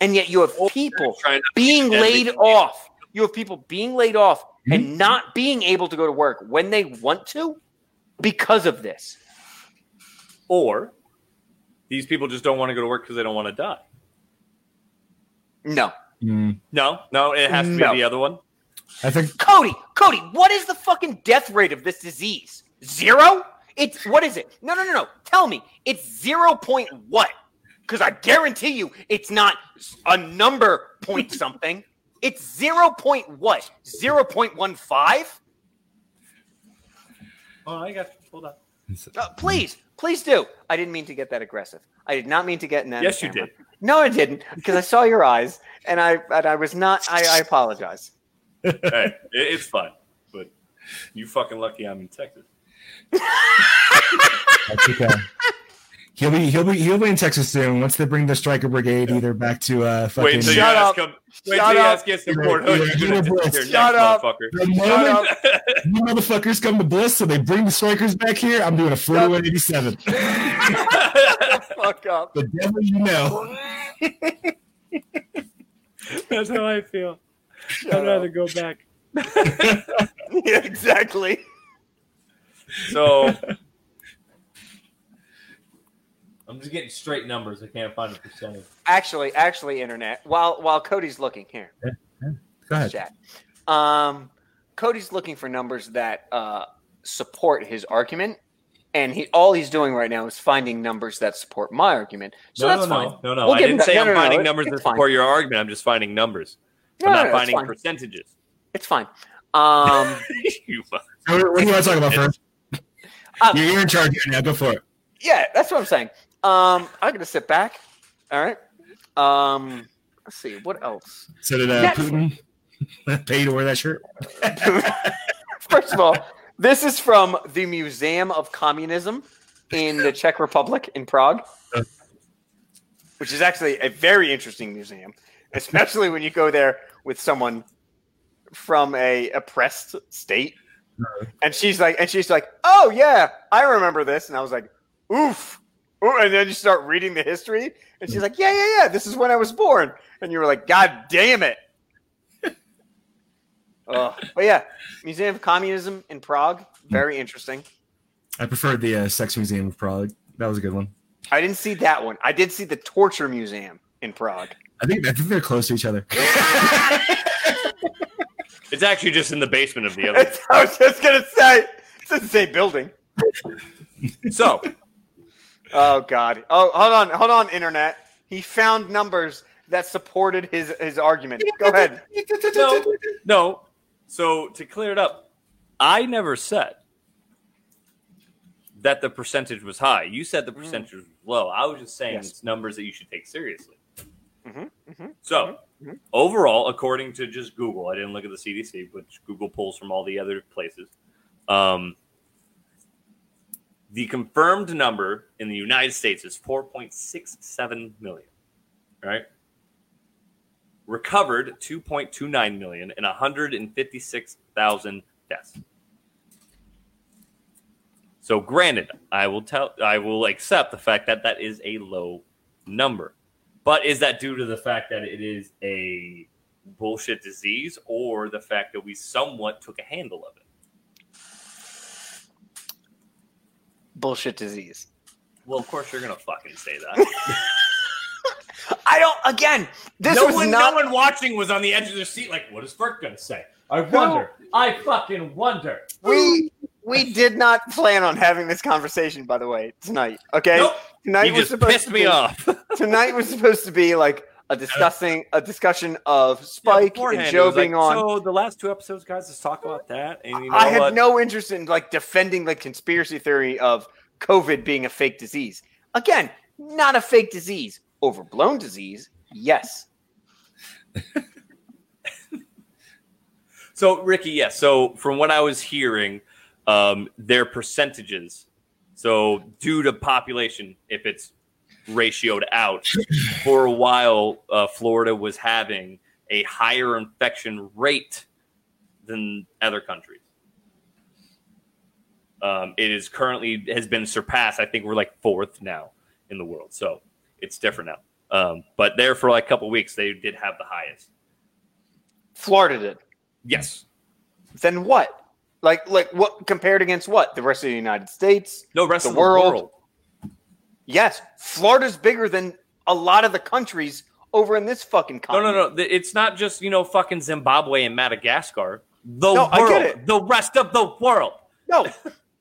S1: and yet you have people being laid off. You have people being laid off
S4: Mm-hmm.
S1: and not being able to go to work when they want to because of this.
S2: or these people just don't want to go to work because they don't want to die.
S1: No.
S4: Mm,
S2: No, no, it has to
S1: No.
S2: be the other one.
S4: I think
S1: Cody, Cody, what is the fucking death rate of this disease? Zero? It's what is it? No, no, no, no. Tell me. It's zero point what? Because I guarantee you it's not a number point something. It's zero point what? Zero point one five?
S2: Oh, I got hold on.
S1: Uh, please, please do. I didn't mean to get that aggressive. I did not mean to get in that.
S2: Yes, you did.
S1: No, I didn't, because I saw your eyes, and I and I was not. I, I apologize.
S2: Hey, it, it's fine, but you fucking lucky I'm in Texas.
S4: that's okay. He'll be he'll be he'll be in Texas soon. Once they bring the Stryker brigade either back to uh fucking
S2: Wait until your
S1: Shut up.
S2: come. Wait
S1: Shut
S2: till
S1: up.
S2: ass gets to
S4: Yeah,
S2: Fort Hood. You're gonna
S4: yeah,
S1: shut up.
S2: motherfucker.
S4: the
S1: Shut
S4: moment
S1: up.
S4: you motherfuckers come to Bliss, so they bring the Strykers back here. I'm doing a 4187.
S1: Fuck up.
S4: The devil you know.
S2: That's how I feel.
S1: Shut I'd rather up.
S2: go back.
S1: Yeah, exactly.
S2: So I'm just getting straight numbers. I can't find a percentage.
S1: Actually, actually, internet. While while Cody's looking here,
S4: Go ahead.
S1: chat. Um, Cody's looking for numbers that uh, support his argument, and he all he's doing right now is finding numbers that support my argument. So
S2: no,
S1: that's
S2: no,
S1: fine.
S2: no, no, no.
S1: We'll
S2: I didn't say
S1: no,
S2: I'm
S1: no, no,
S2: finding
S1: it-
S2: numbers
S1: it's
S2: that
S1: fine.
S2: support your argument. I'm just finding numbers.
S1: No,
S2: I'm not
S1: no, it's
S2: finding
S1: fine.
S2: percentages.
S1: It's fine. Um,
S2: You
S4: what what do you want to talk about first?
S1: Um,
S4: You're, you're in charge right now. Go for it.
S1: yeah, that's what I'm saying. Um, I'm gonna sit back. All right. Um, let's see what else.
S4: So did uh, Putin pay to wear that shirt?
S1: First of all, this is from the Museum of Communism in the Czech Republic in Prague, which is actually a very interesting museum, especially when you go there with someone from a oppressed state. And she's like, and she's like, "Oh yeah, I remember this." And I was like, "Oof, oh, and then you start reading the history, and she's like, yeah, yeah, yeah, this is when I was born, and you were like, God damn it. uh, but yeah, Museum of Communism in Prague, very interesting.
S4: I preferred the uh, Sex Museum of Prague. That was a good one.
S1: I didn't see that one. I did see the Torture Museum in Prague.
S4: I think I think they're close to each other.
S2: It's actually just in the basement of the other.
S1: That's- I was just gonna say it's the same building.
S2: so
S1: Oh God. Oh, hold on, hold on, internet. He found numbers that supported his his argument. Go ahead.
S2: no, no. So to clear it up, I never said that the percentage was high. You said the mm. percentage was low. I was just saying
S1: Yes.
S2: it's numbers that you should take seriously.
S1: Mhm, mhm,
S2: So
S1: mhm.
S2: overall, according to just Google, I didn't look at the CDC, which Google pulls from all the other places. Um, the confirmed number in the United States is 4.67 million, right? Recovered 2.29 million and 156,000 deaths. So, granted, I will tell, I will accept the fact that that is a low number. But is that due to the fact that it is a bullshit disease or the fact that we somewhat took a handle of it?
S1: Bullshit disease.
S2: Well, of course you're gonna fucking say that.
S1: I don't. Again, this
S2: no
S1: was
S2: one,
S1: not.
S2: no one watching was on the edge of their seat. Like, what is Ferk gonna say? I wonder. I fucking wonder.
S1: we we did not plan on having this conversation. By the way, tonight. Okay.
S2: Nope.
S1: Tonight
S2: You
S1: was
S2: just
S1: supposed
S2: pissed
S1: to
S2: me
S1: be,
S2: off.
S1: Tonight was supposed to be like a discussing a discussion of Spike
S2: beforehand,
S1: and Jo
S2: was like,
S1: being on.
S2: So the last two episodes, guys, let's talk about that. And you know
S1: I had
S2: what?
S1: no interest in like defending the conspiracy theory of COVID being a fake disease. Again, not a fake disease, overblown disease. Yes.
S2: So Ricky, yes. So from what I was hearing, um, their percentages. So due to population, if it's ratioed out, for a while, uh, Florida was having a higher infection rate than other countries. Um, it is currently has been surpassed. I think we're like fourth now in the world, so it's different now. Um, but there for like a couple weeks, they did have the highest.
S1: Florida did.
S2: Yes.
S1: Then what? Like like what compared against what? The rest of the United States?
S2: No, rest
S1: The
S2: of the
S1: world.
S2: world.
S1: Yes. Florida's bigger than a lot of the countries over in this fucking
S2: No,
S1: continent.
S2: no, no. Th- It's not just you know fucking Zimbabwe and Madagascar. The
S1: No,
S2: world,
S1: I get it.
S2: the rest of the world.
S1: No.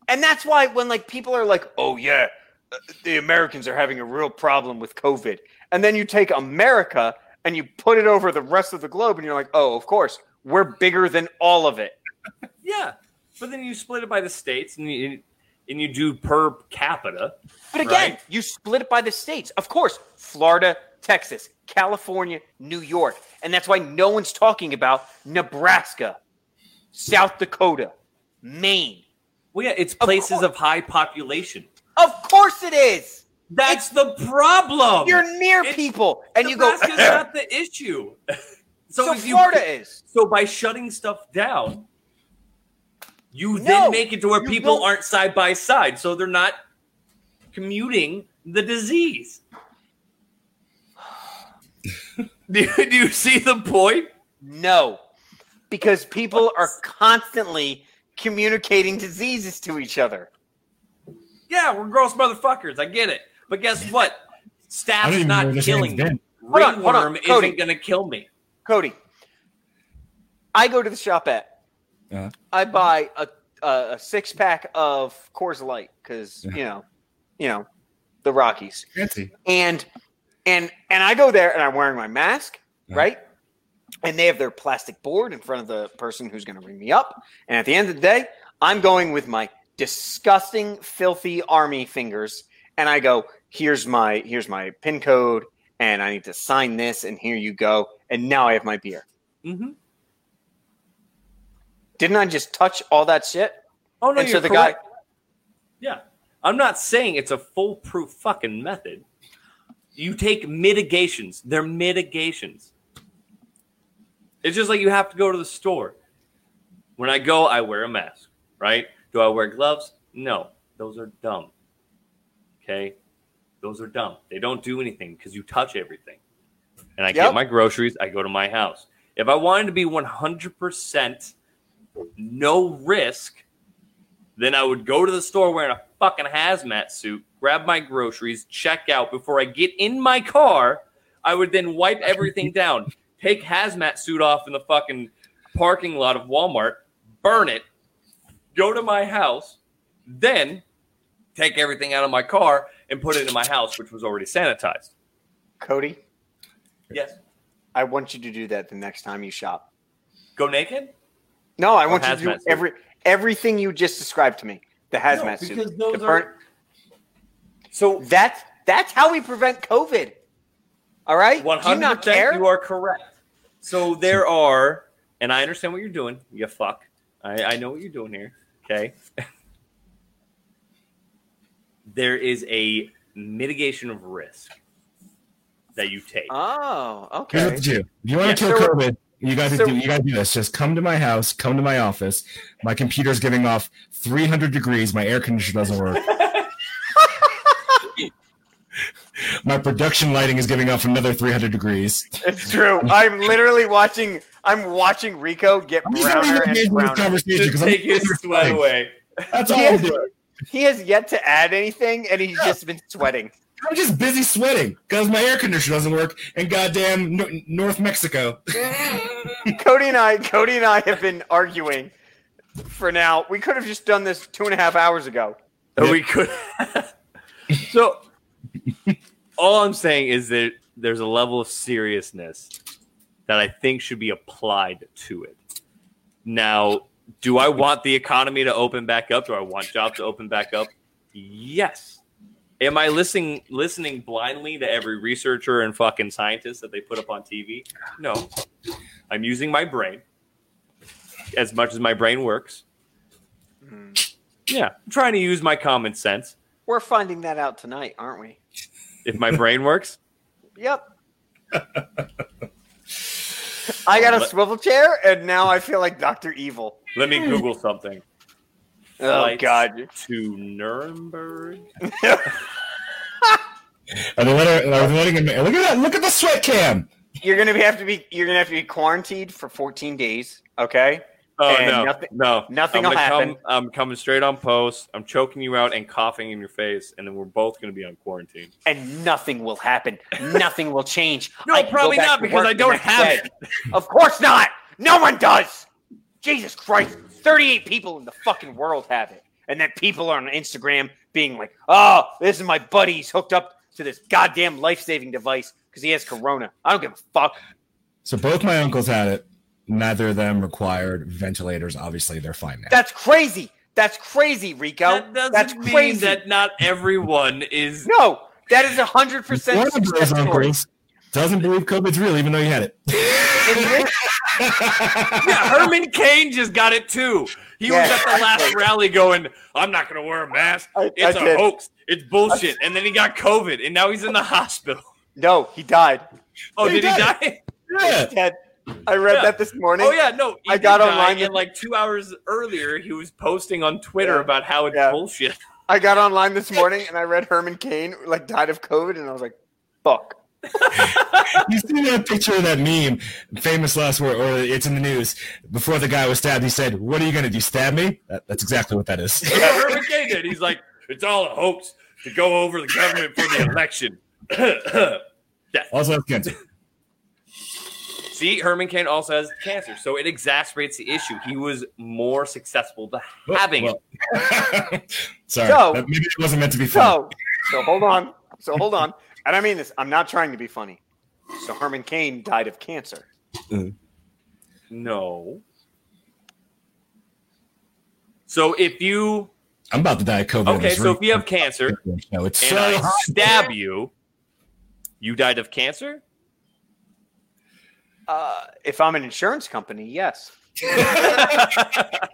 S1: and that's why when like people are like, "Oh yeah, the Americans are having a real problem with COVID." And then you take America and you put it over the rest of the globe and you're like, "Oh, of course, we're bigger than all of it."
S2: Yeah, but then you split it by the states and you and you do per capita.
S1: But again,
S2: Right.
S1: you split it by the states. Of course, Florida, Texas, California, New York. And that's why no one's talking about Nebraska, South Dakota, Maine.
S2: Well, yeah, it's places of high population.
S1: Of course it is.
S2: That's the problem.
S1: You're near
S2: It's-
S1: people and you go,
S2: Nebraska's not the issue. so
S1: so
S2: if you-
S1: Florida is.
S2: So by shutting stuff down, you
S1: No,
S2: then make it to where people
S1: don't-
S2: aren't side by side, so they're not commuting the disease. do, you, do you see the point?
S1: No, because people are constantly communicating diseases to each other.
S2: Yeah, we're gross motherfuckers. I get it, but guess what?
S4: I don't Staph's
S2: not killing
S4: man's
S2: me.
S4: been.
S1: Hold on, hold on,
S2: Ringworm isn't going to kill me.
S1: Cody, I go to the shop at.
S4: Uh-huh.
S1: I buy a, a, a six pack of Coors Light because
S4: Yeah.
S1: you know, you know, the Rockies,
S4: Fancy.
S1: and and and I go there and I'm wearing my mask,
S4: Yeah.
S1: right? And they have their plastic board in front of the person who's going to ring me up. And at the end of the day, I'm going with my disgusting, filthy army fingers, and I go, "Here's my here's my pin code, and I need to sign this, and here you go." And now I have my beer.
S2: Mm-hmm.
S1: Didn't I just touch all that shit?
S2: Oh no,
S1: and
S2: you're
S1: so the guy,
S2: correct. Yeah. I'm not saying it's a foolproof fucking method. You take mitigations. They're mitigations. It's just like you have to go to the store. When I go, I wear a mask, right? Do I wear gloves? No. Those are dumb. Okay? Those are dumb. They don't do anything because you touch everything. And I
S1: Yep.
S2: get my groceries, I go to my house. If I wanted to be 100% no risk, then I would go to the store wearing a fucking hazmat suit, grab my groceries, check out before I get in my car. I would then wipe everything down, take hazmat suit off in the fucking parking lot of Walmart, burn it, go to my house, then take everything out of my car and put it in my house, which was already sanitized.
S1: Cody,
S2: Yes.
S1: I want you to do that the next time you shop.
S2: Go naked?
S1: No, I want you to do
S2: hazmat suit?
S1: every everything you just described to me. The hazmat
S2: No,
S1: suit.
S2: because
S1: the
S2: those
S1: burn-
S2: are- So
S1: That's that's how we prevent COVID. All right?
S2: One
S1: Do you
S2: hundred
S1: not care?
S2: percent, you are correct. So there are, and I understand what you're doing. You fuck. I, I know what you're doing here. Okay. there is a mitigation of risk that you take.
S1: Oh,
S4: Here's
S1: okay.
S4: what to do. If you want
S2: Yeah,
S4: to kill
S1: so-
S4: COVID, you got to
S1: so-
S4: do. You got to do this. Just come to my house. Come to my office. My computer's giving off 300 degrees. My air conditioner doesn't work. my production lighting is giving off another 300 degrees.
S1: It's true. I'm literally watching. I'm watching Rico get
S4: I'm
S1: browner and
S4: engagement
S1: browner.
S4: conversation
S2: Just
S4: because I'm
S2: take his sweat away.
S4: That's all
S1: He
S4: I'm
S1: has, he has yet to add anything, and he's just been sweating.
S4: I'm just busy sweating because my air conditioner doesn't work in goddamn no- North Mexico.
S1: Cody and I, Cody and I have been arguing for now. We could have just done this two and a half hours ago.
S2: Or we could. so, all I'm saying is that there's a level of seriousness that I think should be applied to it. Now, do I want the economy to open back up? Do I want jobs to open back up? Yes. Am I listening listening blindly to every researcher and fucking scientist that they put up on TV? No. I'm using my brain as much as my brain works.
S1: Hmm.
S2: Yeah, I'm trying to use my common sense.
S1: We're finding that out tonight, aren't we?
S2: If my brain works,
S1: Yep. I got a
S2: Let-
S1: swivel chair, and now I feel like Doctor Evil.
S2: let me Google something.
S1: Oh God!
S2: To Nuremberg.
S4: Are they letting, are they letting him? Look at that! Look at the sweat cam.
S1: You're gonna be, have to be. You're gonna have to be quarantined for 14 days. Okay.
S2: Oh
S1: And
S2: no,
S1: nothing-
S2: no,
S1: nothing
S2: I'm
S1: will happen.
S2: Come, I'm coming straight on post. I'm choking you out and coughing in your face, and then we're both going to be on quarantine.
S1: and nothing will happen. Nothing will change.
S2: No,
S1: I
S2: probably not, because I don't have
S1: day.
S2: it.
S1: Of course not. No one does. Jesus Christ. 38 people in the fucking world have it. And then people are on Instagram being like, oh, this is my buddy. He's hooked up to this goddamn life saving device because he has corona. I don't give a fuck.
S4: So both my uncles had it. Neither of them required ventilators. Obviously, they're fine now.
S1: That's crazy. That's crazy, Rico.
S2: That doesn't
S1: That's
S2: mean
S1: crazy.
S2: that not everyone is.
S1: no, that is a 100%
S4: One of those uncles doesn't believe COVID's real, even though you had it.
S2: Yeah, Herman Cain just got it too. He
S1: Yeah.
S2: was at the last rally going, "I'm not going to wear a mask.
S1: I-
S2: It's
S1: I
S2: a
S1: did.
S2: hoax. It's bullshit." And then he got COVID, and now he's in the hospital.
S1: No, he died.
S2: Oh,
S4: He
S2: did he
S4: died.
S2: die?
S4: yeah.
S1: Ted, I read
S2: Yeah.
S1: that this morning.
S2: Oh yeah, no. he
S1: I got online
S2: and like two hours earlier, he was posting on Twitter
S1: Yeah.
S2: about how it's
S1: Yeah.
S2: bullshit.
S1: I got online this morning and I read Herman Cain like died of COVID and I was like, fuck.
S4: You see that picture of that meme, famous last word, or it's in the news. Before the guy was stabbed, he said, "What are you going to do? Stab me?" That, that's exactly what that is.
S2: That's what Herman Cain did. He's like, it's all a hoax to go over the government for the election.
S4: Also, has cancer.
S2: See, Herman Cain also has cancer, so it exacerbates the issue. He was more successful to oh, having it.
S4: Well, Sorry,
S1: So-
S4: that- maybe it wasn't meant to be funny.
S1: So, so hold on. So hold on. And I mean this. I'm not trying to be funny. So Herman Cain died of cancer.
S2: No. So if you
S4: I'm about to die of COVID.
S2: okay,
S4: It's
S2: so if you have cancer
S4: no, it's
S2: and
S4: so
S2: I
S4: hot.
S2: stab you, you died of cancer.
S1: Uh, if I'm an insurance company, yes.
S2: I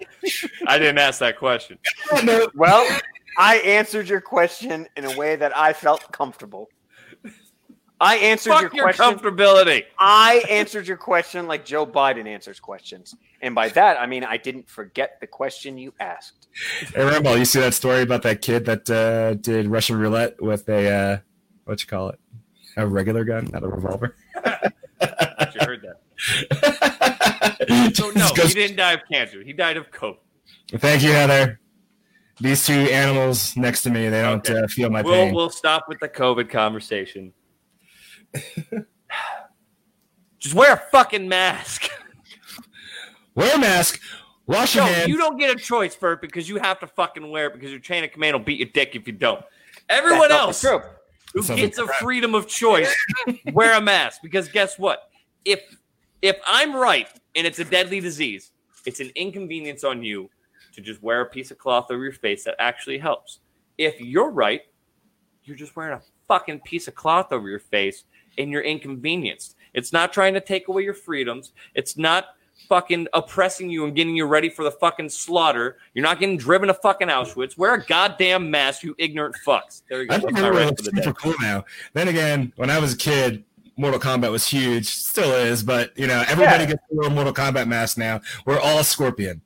S2: didn't ask that question.
S1: Well, I answered your question in a way that I felt comfortable. I answered
S2: Fuck
S1: your
S2: your
S1: question.
S2: comfortability.
S1: I answered your question like Joe Biden answers questions. And by that, I mean I didn't forget the question you asked.
S4: Hey, Rambo, you see that story about that kid that uh, did Russian roulette with a uh, what you call it? A regular gun, not a revolver.
S2: You heard that. So no,
S4: goes-
S2: he didn't die of cancer. He died of COVID.
S4: Thank you, Heather. These two animals next to me, they don't
S2: Okay.
S4: uh, feel my
S2: We'll
S4: pain.
S2: we'll stop with the COVID conversation. Just wear a fucking mask.
S4: Wear a mask. Wash your
S2: No,
S4: hands.
S2: you don't get a choice, Bert, because you have to fucking wear it because your chain of command will beat your dick if you don't. Everyone else
S1: true.
S2: who gets a
S4: crap.
S2: freedom of choice, wear a mask. Because guess what? If if I'm right and it's a deadly disease, it's an inconvenience on you to just wear a piece of cloth over your face that actually helps. If you're right, you're just wearing a fucking piece of cloth over your face and you're inconvenienced. It's not trying to take away your freedoms. It's not fucking oppressing you and getting you ready for the fucking slaughter. You're not getting driven to fucking Auschwitz. Wear a goddamn mask, you ignorant fucks. There you go.
S4: I
S2: That's
S4: think
S2: my
S4: we're
S2: rant
S4: like
S2: for the
S4: super
S2: day.
S4: cool now. Then again, when I was a kid, Mortal Kombat was huge, still is, but you know, everybody
S1: Yeah.
S4: gets to wear a Mortal Kombat mask now. We're all Scorpion.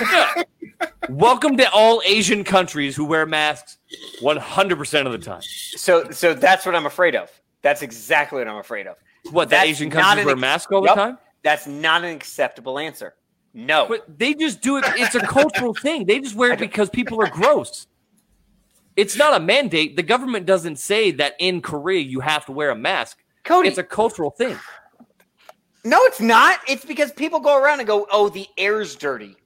S2: Yeah. Welcome to all Asian countries who wear masks 100% of the time.
S1: So, so that's what I'm afraid of. That's exactly what I'm afraid of.
S2: What,
S1: that
S2: Asian
S1: an
S2: wear
S1: ex-
S2: masks all the time?
S1: That's not an acceptable answer. No.
S2: But they just do it. It's a cultural thing. They just wear it because people are gross. It's not a mandate. The government doesn't say that in Korea you have to wear a mask.
S1: Cody,
S2: It's a cultural thing.
S1: no, it's not. It's because people go around and go, "Oh, the air's dirty."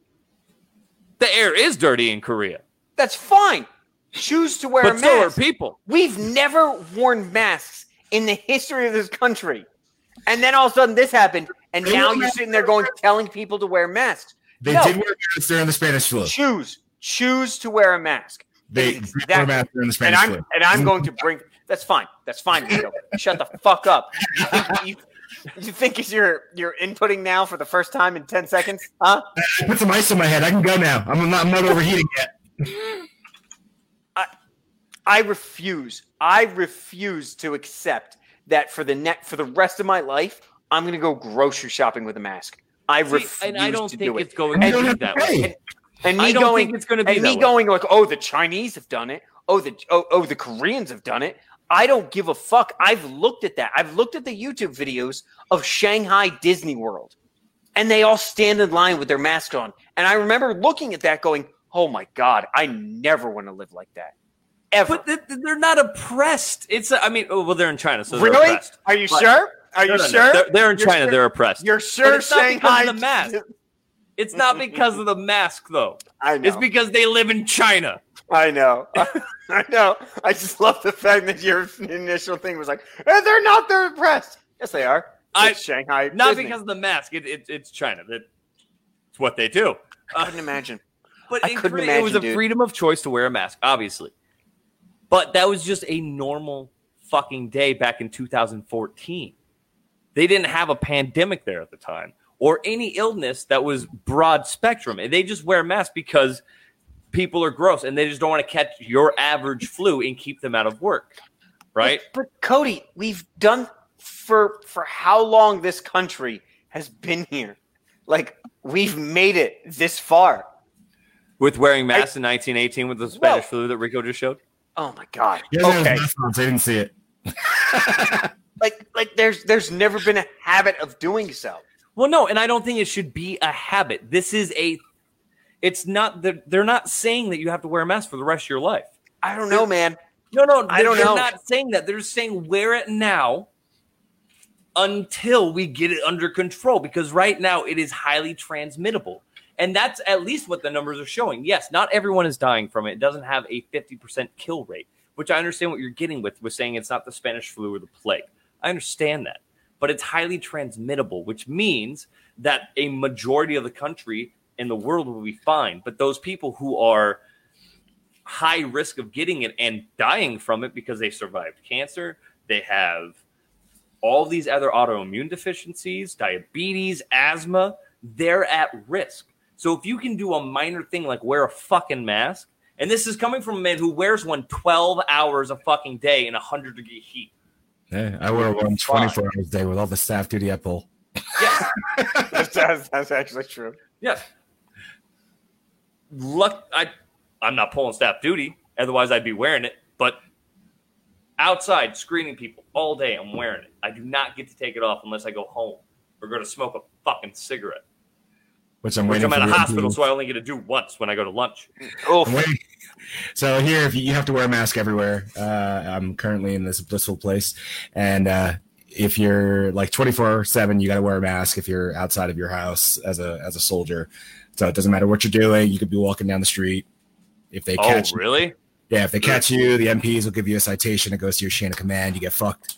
S2: The air is dirty in Korea,
S1: That's fine. Choose to wear a
S2: but so are people.
S1: We've never worn masks in the history of this country, and then all of a sudden this happened, and
S4: They
S1: now you're
S4: masks.
S1: sitting there going, telling people to wear masks.
S4: They
S1: No.
S4: did wear masks during the Spanish flu.
S1: Choose, choose to wear a mask.
S4: They
S1: It's
S4: did wear masks during the Spanish
S1: and
S4: Spanish
S1: I'm
S4: flu.
S1: and I'm going to bring. That's fine. That's fine. Shut the fuck up. You think, you, you think is your you're inputting now for the first time in ten seconds? Huh?
S4: Put some ice on my head. I can go now. I'm not, I'm not overheating yet.
S1: I refuse. I refuse to accept that for the net for the rest of my life. I'm going to go grocery shopping with a mask. I
S2: See,
S1: refuse
S2: and I don't
S1: to
S2: think
S1: do
S2: it's
S1: it.
S2: going
S4: You
S2: to be that way.
S4: pay.
S1: And me
S2: I don't
S1: going,
S2: think it's going to be
S1: and me
S2: way.
S1: going like, oh, the Chinese have done it. Oh, the oh, oh, the Koreans have done it. I don't give a fuck. I've looked at that. I've looked at the YouTube videos of Shanghai Disney World, and they all stand in line with their mask on. And I remember looking at that, going, "Oh my god, I never want to live like that, ever."
S2: But th- they're not oppressed. It's. I mean, oh, well, they're in China, so they're
S1: really?
S2: oppressed.
S1: Are you
S2: But-
S1: sure? Are
S2: No,
S1: you
S2: no, no.
S1: sure?
S2: They're, they're in
S1: You're
S2: China.
S1: sure?
S2: They're oppressed.
S1: You're sure
S2: it's not because
S1: Shanghai
S2: of the mask. It's not because of the mask, though.
S1: I know.
S2: It's because they live in China.
S1: I know. I know. I just love the fact that your initial thing was like, "Eh, they're not. They're oppressed. Yes, they are.
S2: I-
S1: Shanghai.
S2: Not
S1: Disney.
S2: because of the mask. It, it, it's China. That, it's what they do.
S1: I couldn't imagine.
S2: But
S1: I couldn't
S2: Korea, it was a
S1: dude.
S2: freedom of choice to wear a mask, obviously. But that was just a normal fucking day back in 2014. They didn't have a pandemic there at the time or any illness that was broad spectrum. And they just wear masks because people are gross and they just don't want to catch your average flu and keep them out of work. Right?
S1: But, but Cody, we've done for for how long this country has been here. Like we've made it this far.
S2: With wearing masks in 1918 with the Spanish
S1: Well-
S2: flu that Rico just showed.
S1: Oh my god.
S4: He
S1: Okay.
S4: his mask on, so I didn't see it.
S1: Like like there's there's never been a habit of doing so.
S2: Well, no, and I don't think it should be a habit. This is a. It's not that they're not saying that you have to wear a mask for the rest of your life.
S1: I don't know, man.
S2: No, no,
S1: I don't
S2: they're
S1: know.
S2: not saying that. They're saying wear it now until we get it under control because right now it is highly transmittable. And that's at least what the numbers are showing. Yes, not everyone is dying from it. It doesn't have a 50% kill rate, which I understand what you're getting with with saying it's not the Spanish flu or the plague. I understand that. But it's highly transmittable, which means that a majority of the country and the world will be fine. But those people who are high risk of getting it and dying from it because they survived cancer, they have all these other autoimmune deficiencies, diabetes, asthma, they're at risk. So if you can do a minor thing like wear a fucking mask, and this is coming from a man who wears one 12 hours a fucking day in 100 degree heat.
S4: Yeah, I wear one 24 hours a day with all the staff duty I pull.
S2: Yes.
S1: that's, that's, that's actually true.
S2: Yes. Luck I I'm not pulling staff duty, otherwise I'd be wearing it, but outside screening people all day. I'm wearing it. I do not get to take it off unless I go home or go to smoke a fucking cigarette.
S4: Which I'm
S2: Which
S4: waiting
S2: I'm at
S4: for
S2: a
S4: you to
S2: hospital,
S4: do.
S2: so I only get to do once when I go to lunch.
S1: Oof.
S4: So here, if you, you have to wear a mask everywhere. Uh, I'm currently in this blissful place, and uh, if you're like 24 seven, you got to wear a mask if you're outside of your house as a as a soldier. So it doesn't matter what you're doing. You could be walking down the street. If they
S2: Oh,
S4: catch you,
S2: really?
S4: yeah, if they catch you, the MPs will give you a citation. It goes to your chain of command. You get fucked.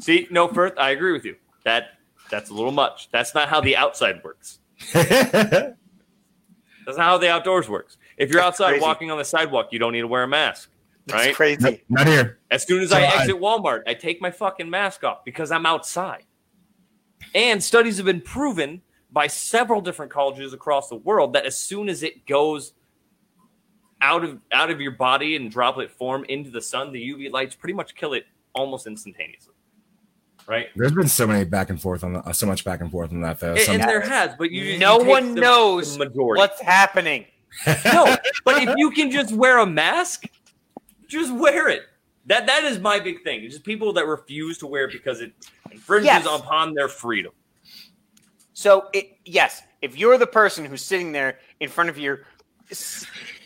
S2: See, no, Firth, I agree with you. That that's a little much. That's not how the outside works.
S4: Yeah,
S2: That's not how the outdoors works. If you're
S1: That's
S2: outside
S1: crazy.
S2: walking on the sidewalk, you don't need to wear a mask.
S1: That's
S2: Right?
S1: crazy.
S4: not here.
S2: As soon as
S4: So
S2: I
S4: I-
S2: exit Walmart, I take my fucking mask off because I'm outside. And studies have been proven by several different colleges across the world that as soon as it goes out of out of your body in droplet form into the sun, the UV lights pretty much kill it almost instantaneously. Right?
S4: There's been so many back and forth on the, uh, so much back and forth on that though.
S2: And, and there has, but you you
S1: No
S2: take
S1: one
S2: the-
S1: knows
S2: the.
S1: What's happening?
S2: No, but if you can just wear a mask, just wear it. That that is my big thing. It's just people that refuse to wear it because it infringes
S1: Yes.
S2: upon their freedom.
S1: So it yes, if you're the person who's sitting there in front of your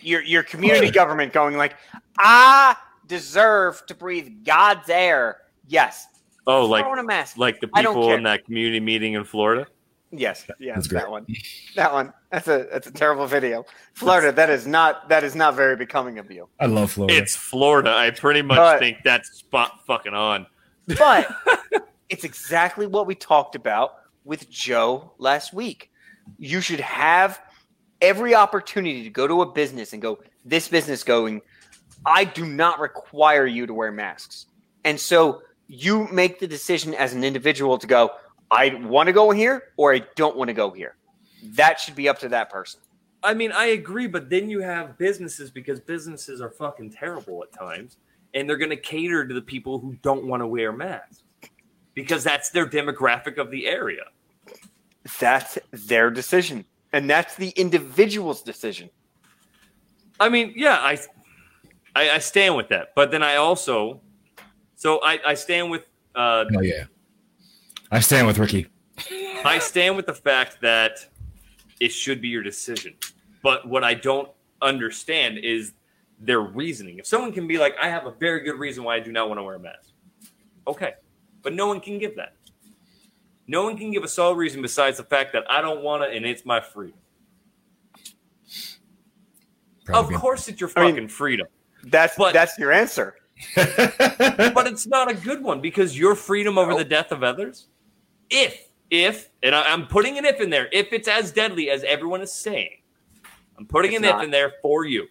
S1: your your community government going like, I deserve to breathe God's air. Yes.
S2: Oh, like
S1: throw a mask.
S2: like the people in that community meeting in Florida.
S1: Yes, yes, that one. That one. That's a that's a terrible video. Florida, that is not that is not very becoming of you.
S4: I love Florida.
S2: It's Florida. I pretty much
S1: But-
S2: think that's spot fucking on.
S1: But it's exactly what we talked about with Jo last week. You should have every opportunity to go to a business and go, this business going, I do not require you to wear masks. And so you make the decision as an individual to go, I want to go here or I don't want to go here. That should be up to that person.
S2: I mean, I agree, but then you have businesses because businesses are fucking terrible at times, and they're going to cater to the people who don't want to wear masks because that's their demographic of the area.
S1: That's their decision. And that's the individual's decision.
S2: I mean, yeah, I, I, I stand with that, but then I also, so I, I stand with, uh,
S4: oh yeah. I stand with Ricky.
S2: I stand with the fact that it should be your decision. But what I don't understand is their reasoning. If someone can be like, I have a very good reason why I do not want to wear a mask, okay, but no one can give that. No one can give a solid reason besides the fact that I don't want to, and it's my freedom.
S4: Probably.
S2: Of course, it's your
S1: I mean-
S2: fucking freedom.
S1: That's
S2: But-
S1: that's your answer.
S2: but it's not a good one because your freedom over the death of others, if if and I, I'm putting an if in there, if it's as deadly as everyone is saying, I'm putting
S1: It's
S2: an
S1: not.
S2: if in there for you.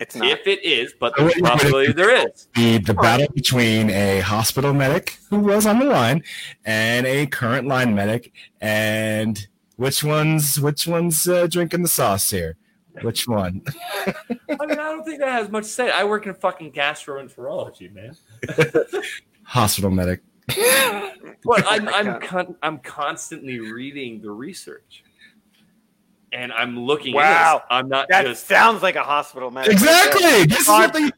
S1: It's not.
S2: If it is, but
S4: So
S2: there's
S4: what you
S2: a possibility there is.
S4: the the battle between a hospital medic who was on the line and a current line medic, and which one's which one's uh, drinking the sauce here? Which one?
S2: I mean, I don't think that has much to say. I work in fucking gastroenterology, man.
S4: Hospital medic.
S2: But I'm I'm con- I'm constantly reading the research, and I'm looking.
S1: Wow.
S2: At. I'm not
S1: That
S2: just.
S1: sounds like a hospital medic.
S4: Exactly. This is what they,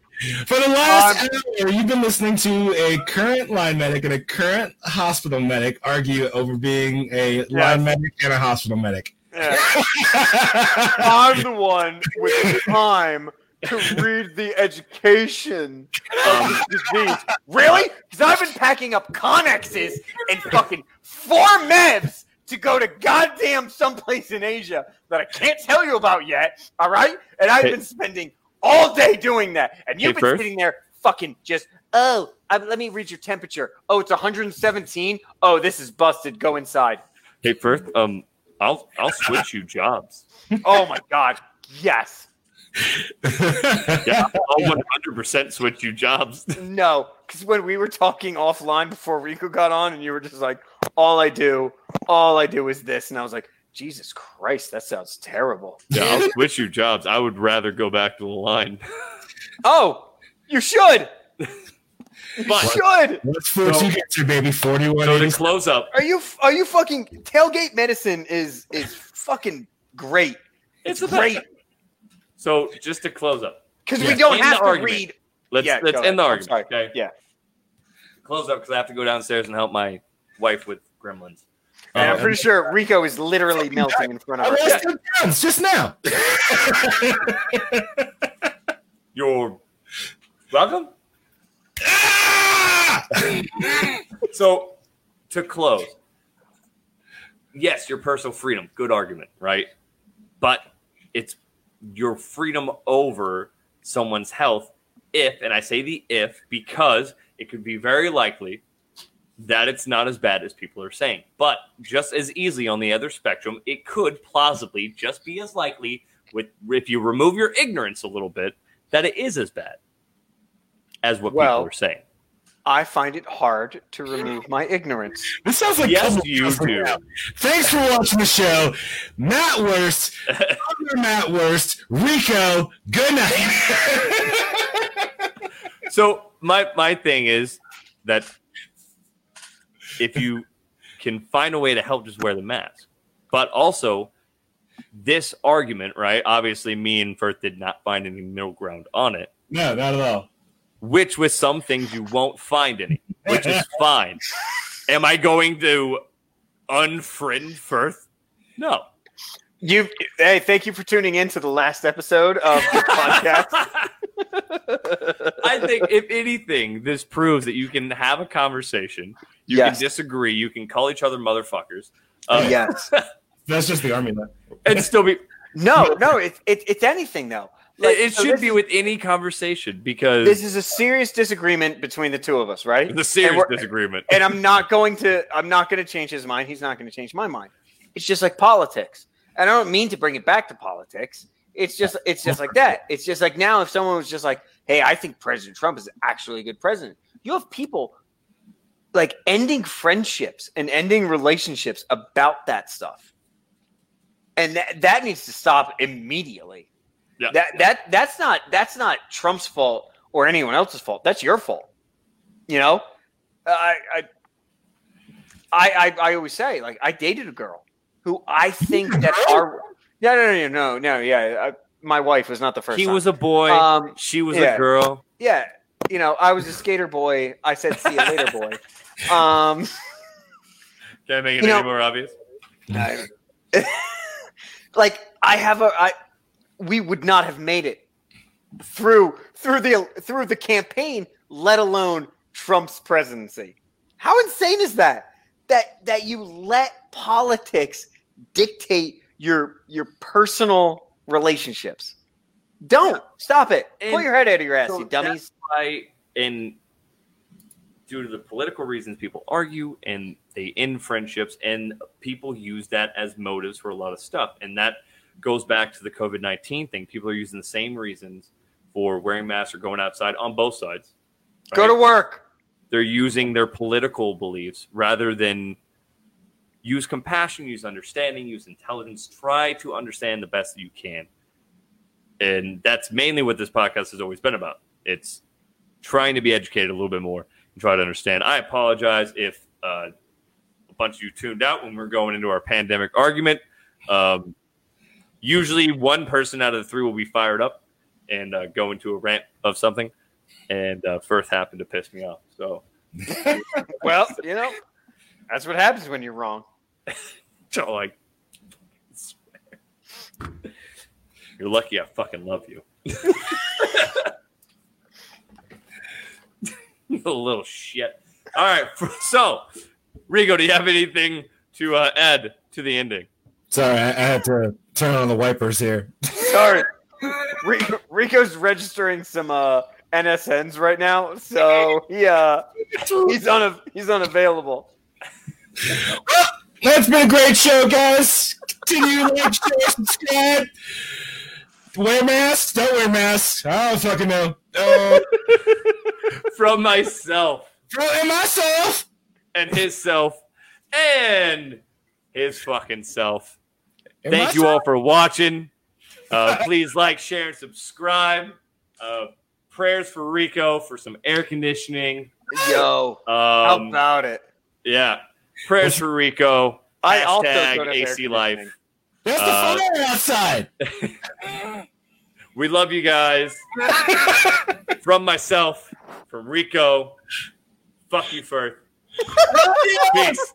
S4: for the last hour, you've been listening to a current line medic and a current hospital medic argue over being a line medic and a hospital medic.
S1: Yeah. I'm the one with the time to read the education of this disease. Really? Because I've been packing up Connexes and fucking four meds to go to goddamn someplace in Asia that I can't tell you about yet. All right? And I've
S2: Hey.
S1: been spending all day doing that. And you've
S2: Hey,
S1: been
S2: Firth?
S1: sitting there fucking just, oh, I, let me read your temperature. Oh, it's 117. Oh, this is busted. Go inside.
S2: Hey, Firth, um, I'll I'll switch you jobs.
S1: Oh my God. Yes.
S2: Yeah, I'll 100 percent switch you jobs.
S1: No, because when we were talking offline before Rico got on, and you were just like, "All I do, all I do is this," and I was like, "Jesus Christ, that sounds terrible."
S2: Yeah, I'll switch you jobs. I would rather go back to the line.
S1: Oh, you should. You
S2: But
S1: should.
S4: What's for
S2: So-
S4: two gets your baby? Forty-one.
S2: so to close up,
S1: Are you? Are you fucking? Tailgate medicine is is fucking great.
S2: it's
S1: It's
S2: a
S1: great
S2: So just to close up,
S1: because
S4: Yeah.
S1: we don't
S2: In
S1: have
S2: the
S1: to
S2: argument.
S1: read.
S2: let's
S1: Yeah,
S2: let's end
S1: ahead.
S2: the argument. Okay.
S1: Yeah.
S2: close up because I have to go downstairs and help my wife with gremlins.
S1: And I'm
S4: Uh,
S1: pretty sure Rico is literally melting in front of us.
S4: lost two pounds just now.
S2: You're welcome. So, to close, yes, your personal freedom, good argument, right? But it's your freedom over someone's health if, and I say the if because it could be very likely that it's not as bad as people are saying. But just as easily on the other spectrum, it could plausibly just be as likely with if you remove your ignorance a little bit that it is as bad as what
S1: Well,
S2: people are saying.
S1: I find it hard to remove my ignorance.
S4: This sounds like
S2: Yes, you
S4: shows
S2: do.
S4: Thanks for watching the show. Matt Worst, other Matt Worst, Rico, good night.
S2: So my my thing is that if you can find a way to help, just wear the mask. But also, this argument, right? Obviously, me and Firth did not find any middle ground on it.
S4: no, not at all.
S2: Which, with some things, you won't find any, which is fine. Am I going to unfriend Firth? No.
S1: You, hey, thank you for tuning in to the last episode of the podcast.
S2: I think, if anything, this proves that you can have a conversation. You
S1: Yes.
S2: can disagree. You can call each other motherfuckers. Uh,
S1: yes.
S4: That's just the army. man.
S2: and still be.
S1: No, no, it's it, it's anything though. Like,
S2: it
S1: so
S2: should be with any conversation because
S1: This is a serious disagreement between the two of us, right?
S2: the serious
S1: and
S2: disagreement.
S1: and I'm not going to I'm not going to change his mind. He's not going to change my mind. It's just like politics. And I don't mean to bring it back to politics. It's just it's just like that. It's just like now if someone was just like, "Hey, I think President Trump is actually a good president." You have people like ending friendships and ending relationships about that stuff. And that, that needs to stop immediately.
S2: Yeah.
S1: That that that's not that's not Trump's fault or anyone else's fault. That's your fault. You know? I I I, I, I always say like I dated a girl who I think that our no no no no no yeah I, my wife was not the first.
S2: he
S1: time.
S2: was a boy.
S1: um
S2: she was
S1: yeah.
S2: a girl.
S1: yeah you know I was a skater boy. I said see you later boy. Um,
S2: Can I make it
S1: You know-
S2: any more obvious?
S1: I- like I have a I we would not have made it through through the through the campaign, let alone Trump's presidency. How insane is that? That that you let politics dictate your your personal relationships. Don't stop it. Pull your head out of your ass,
S2: so
S1: you dummies.
S2: why, in due to the political reasons people argue and they end friendships, and people use that as motives for a lot of stuff, and that goes back to the COVID nineteen thing. People are using the same reasons for wearing masks or going outside on both sides.
S1: Go to work.
S2: they're using their political beliefs rather than use compassion, use understanding, use intelligence. Try to understand the best that you can. And that's mainly what this podcast has always been about. It's trying to be educated a little bit more and try to understand. I apologize if uh, a bunch of you tuned out when we're going into our pandemic argument. Um, usually, one person out of the three will be fired up and uh, go into a rant of something. And uh, Firth happened to piss me off. So,
S1: Well, you know, that's what happens when you're wrong.
S2: so like, you're lucky I fucking love you. you little shit. All right. So, Rico, do you have anything to uh, add to the ending?
S4: Sorry, I, I had to turn on the wipers here.
S1: Sorry. Rico, Rico's registering some uh, NSNs right now, so he uh, he's un- he's unavailable.
S4: That's been a great show, guys. Continue to like, share, subscribe. Wear masks. Don't wear masks. I don't fucking know. Uh,
S2: From myself
S4: and myself.
S2: and his self and his fucking self.
S4: And
S2: Thank you
S4: myself.
S2: all for watching. Uh, please like, share, and subscribe. Uh, prayers for Rico for some air conditioning.
S1: Yo, how
S2: Um,
S1: about it?
S2: yeah, prayers for Rico.
S1: I also
S2: Hashtag
S1: don't have air
S2: AC Life.
S4: There's the
S2: Uh,
S4: fire outside.
S2: We love you guys. from myself, from Rico, Fuck you, Firth. Peace.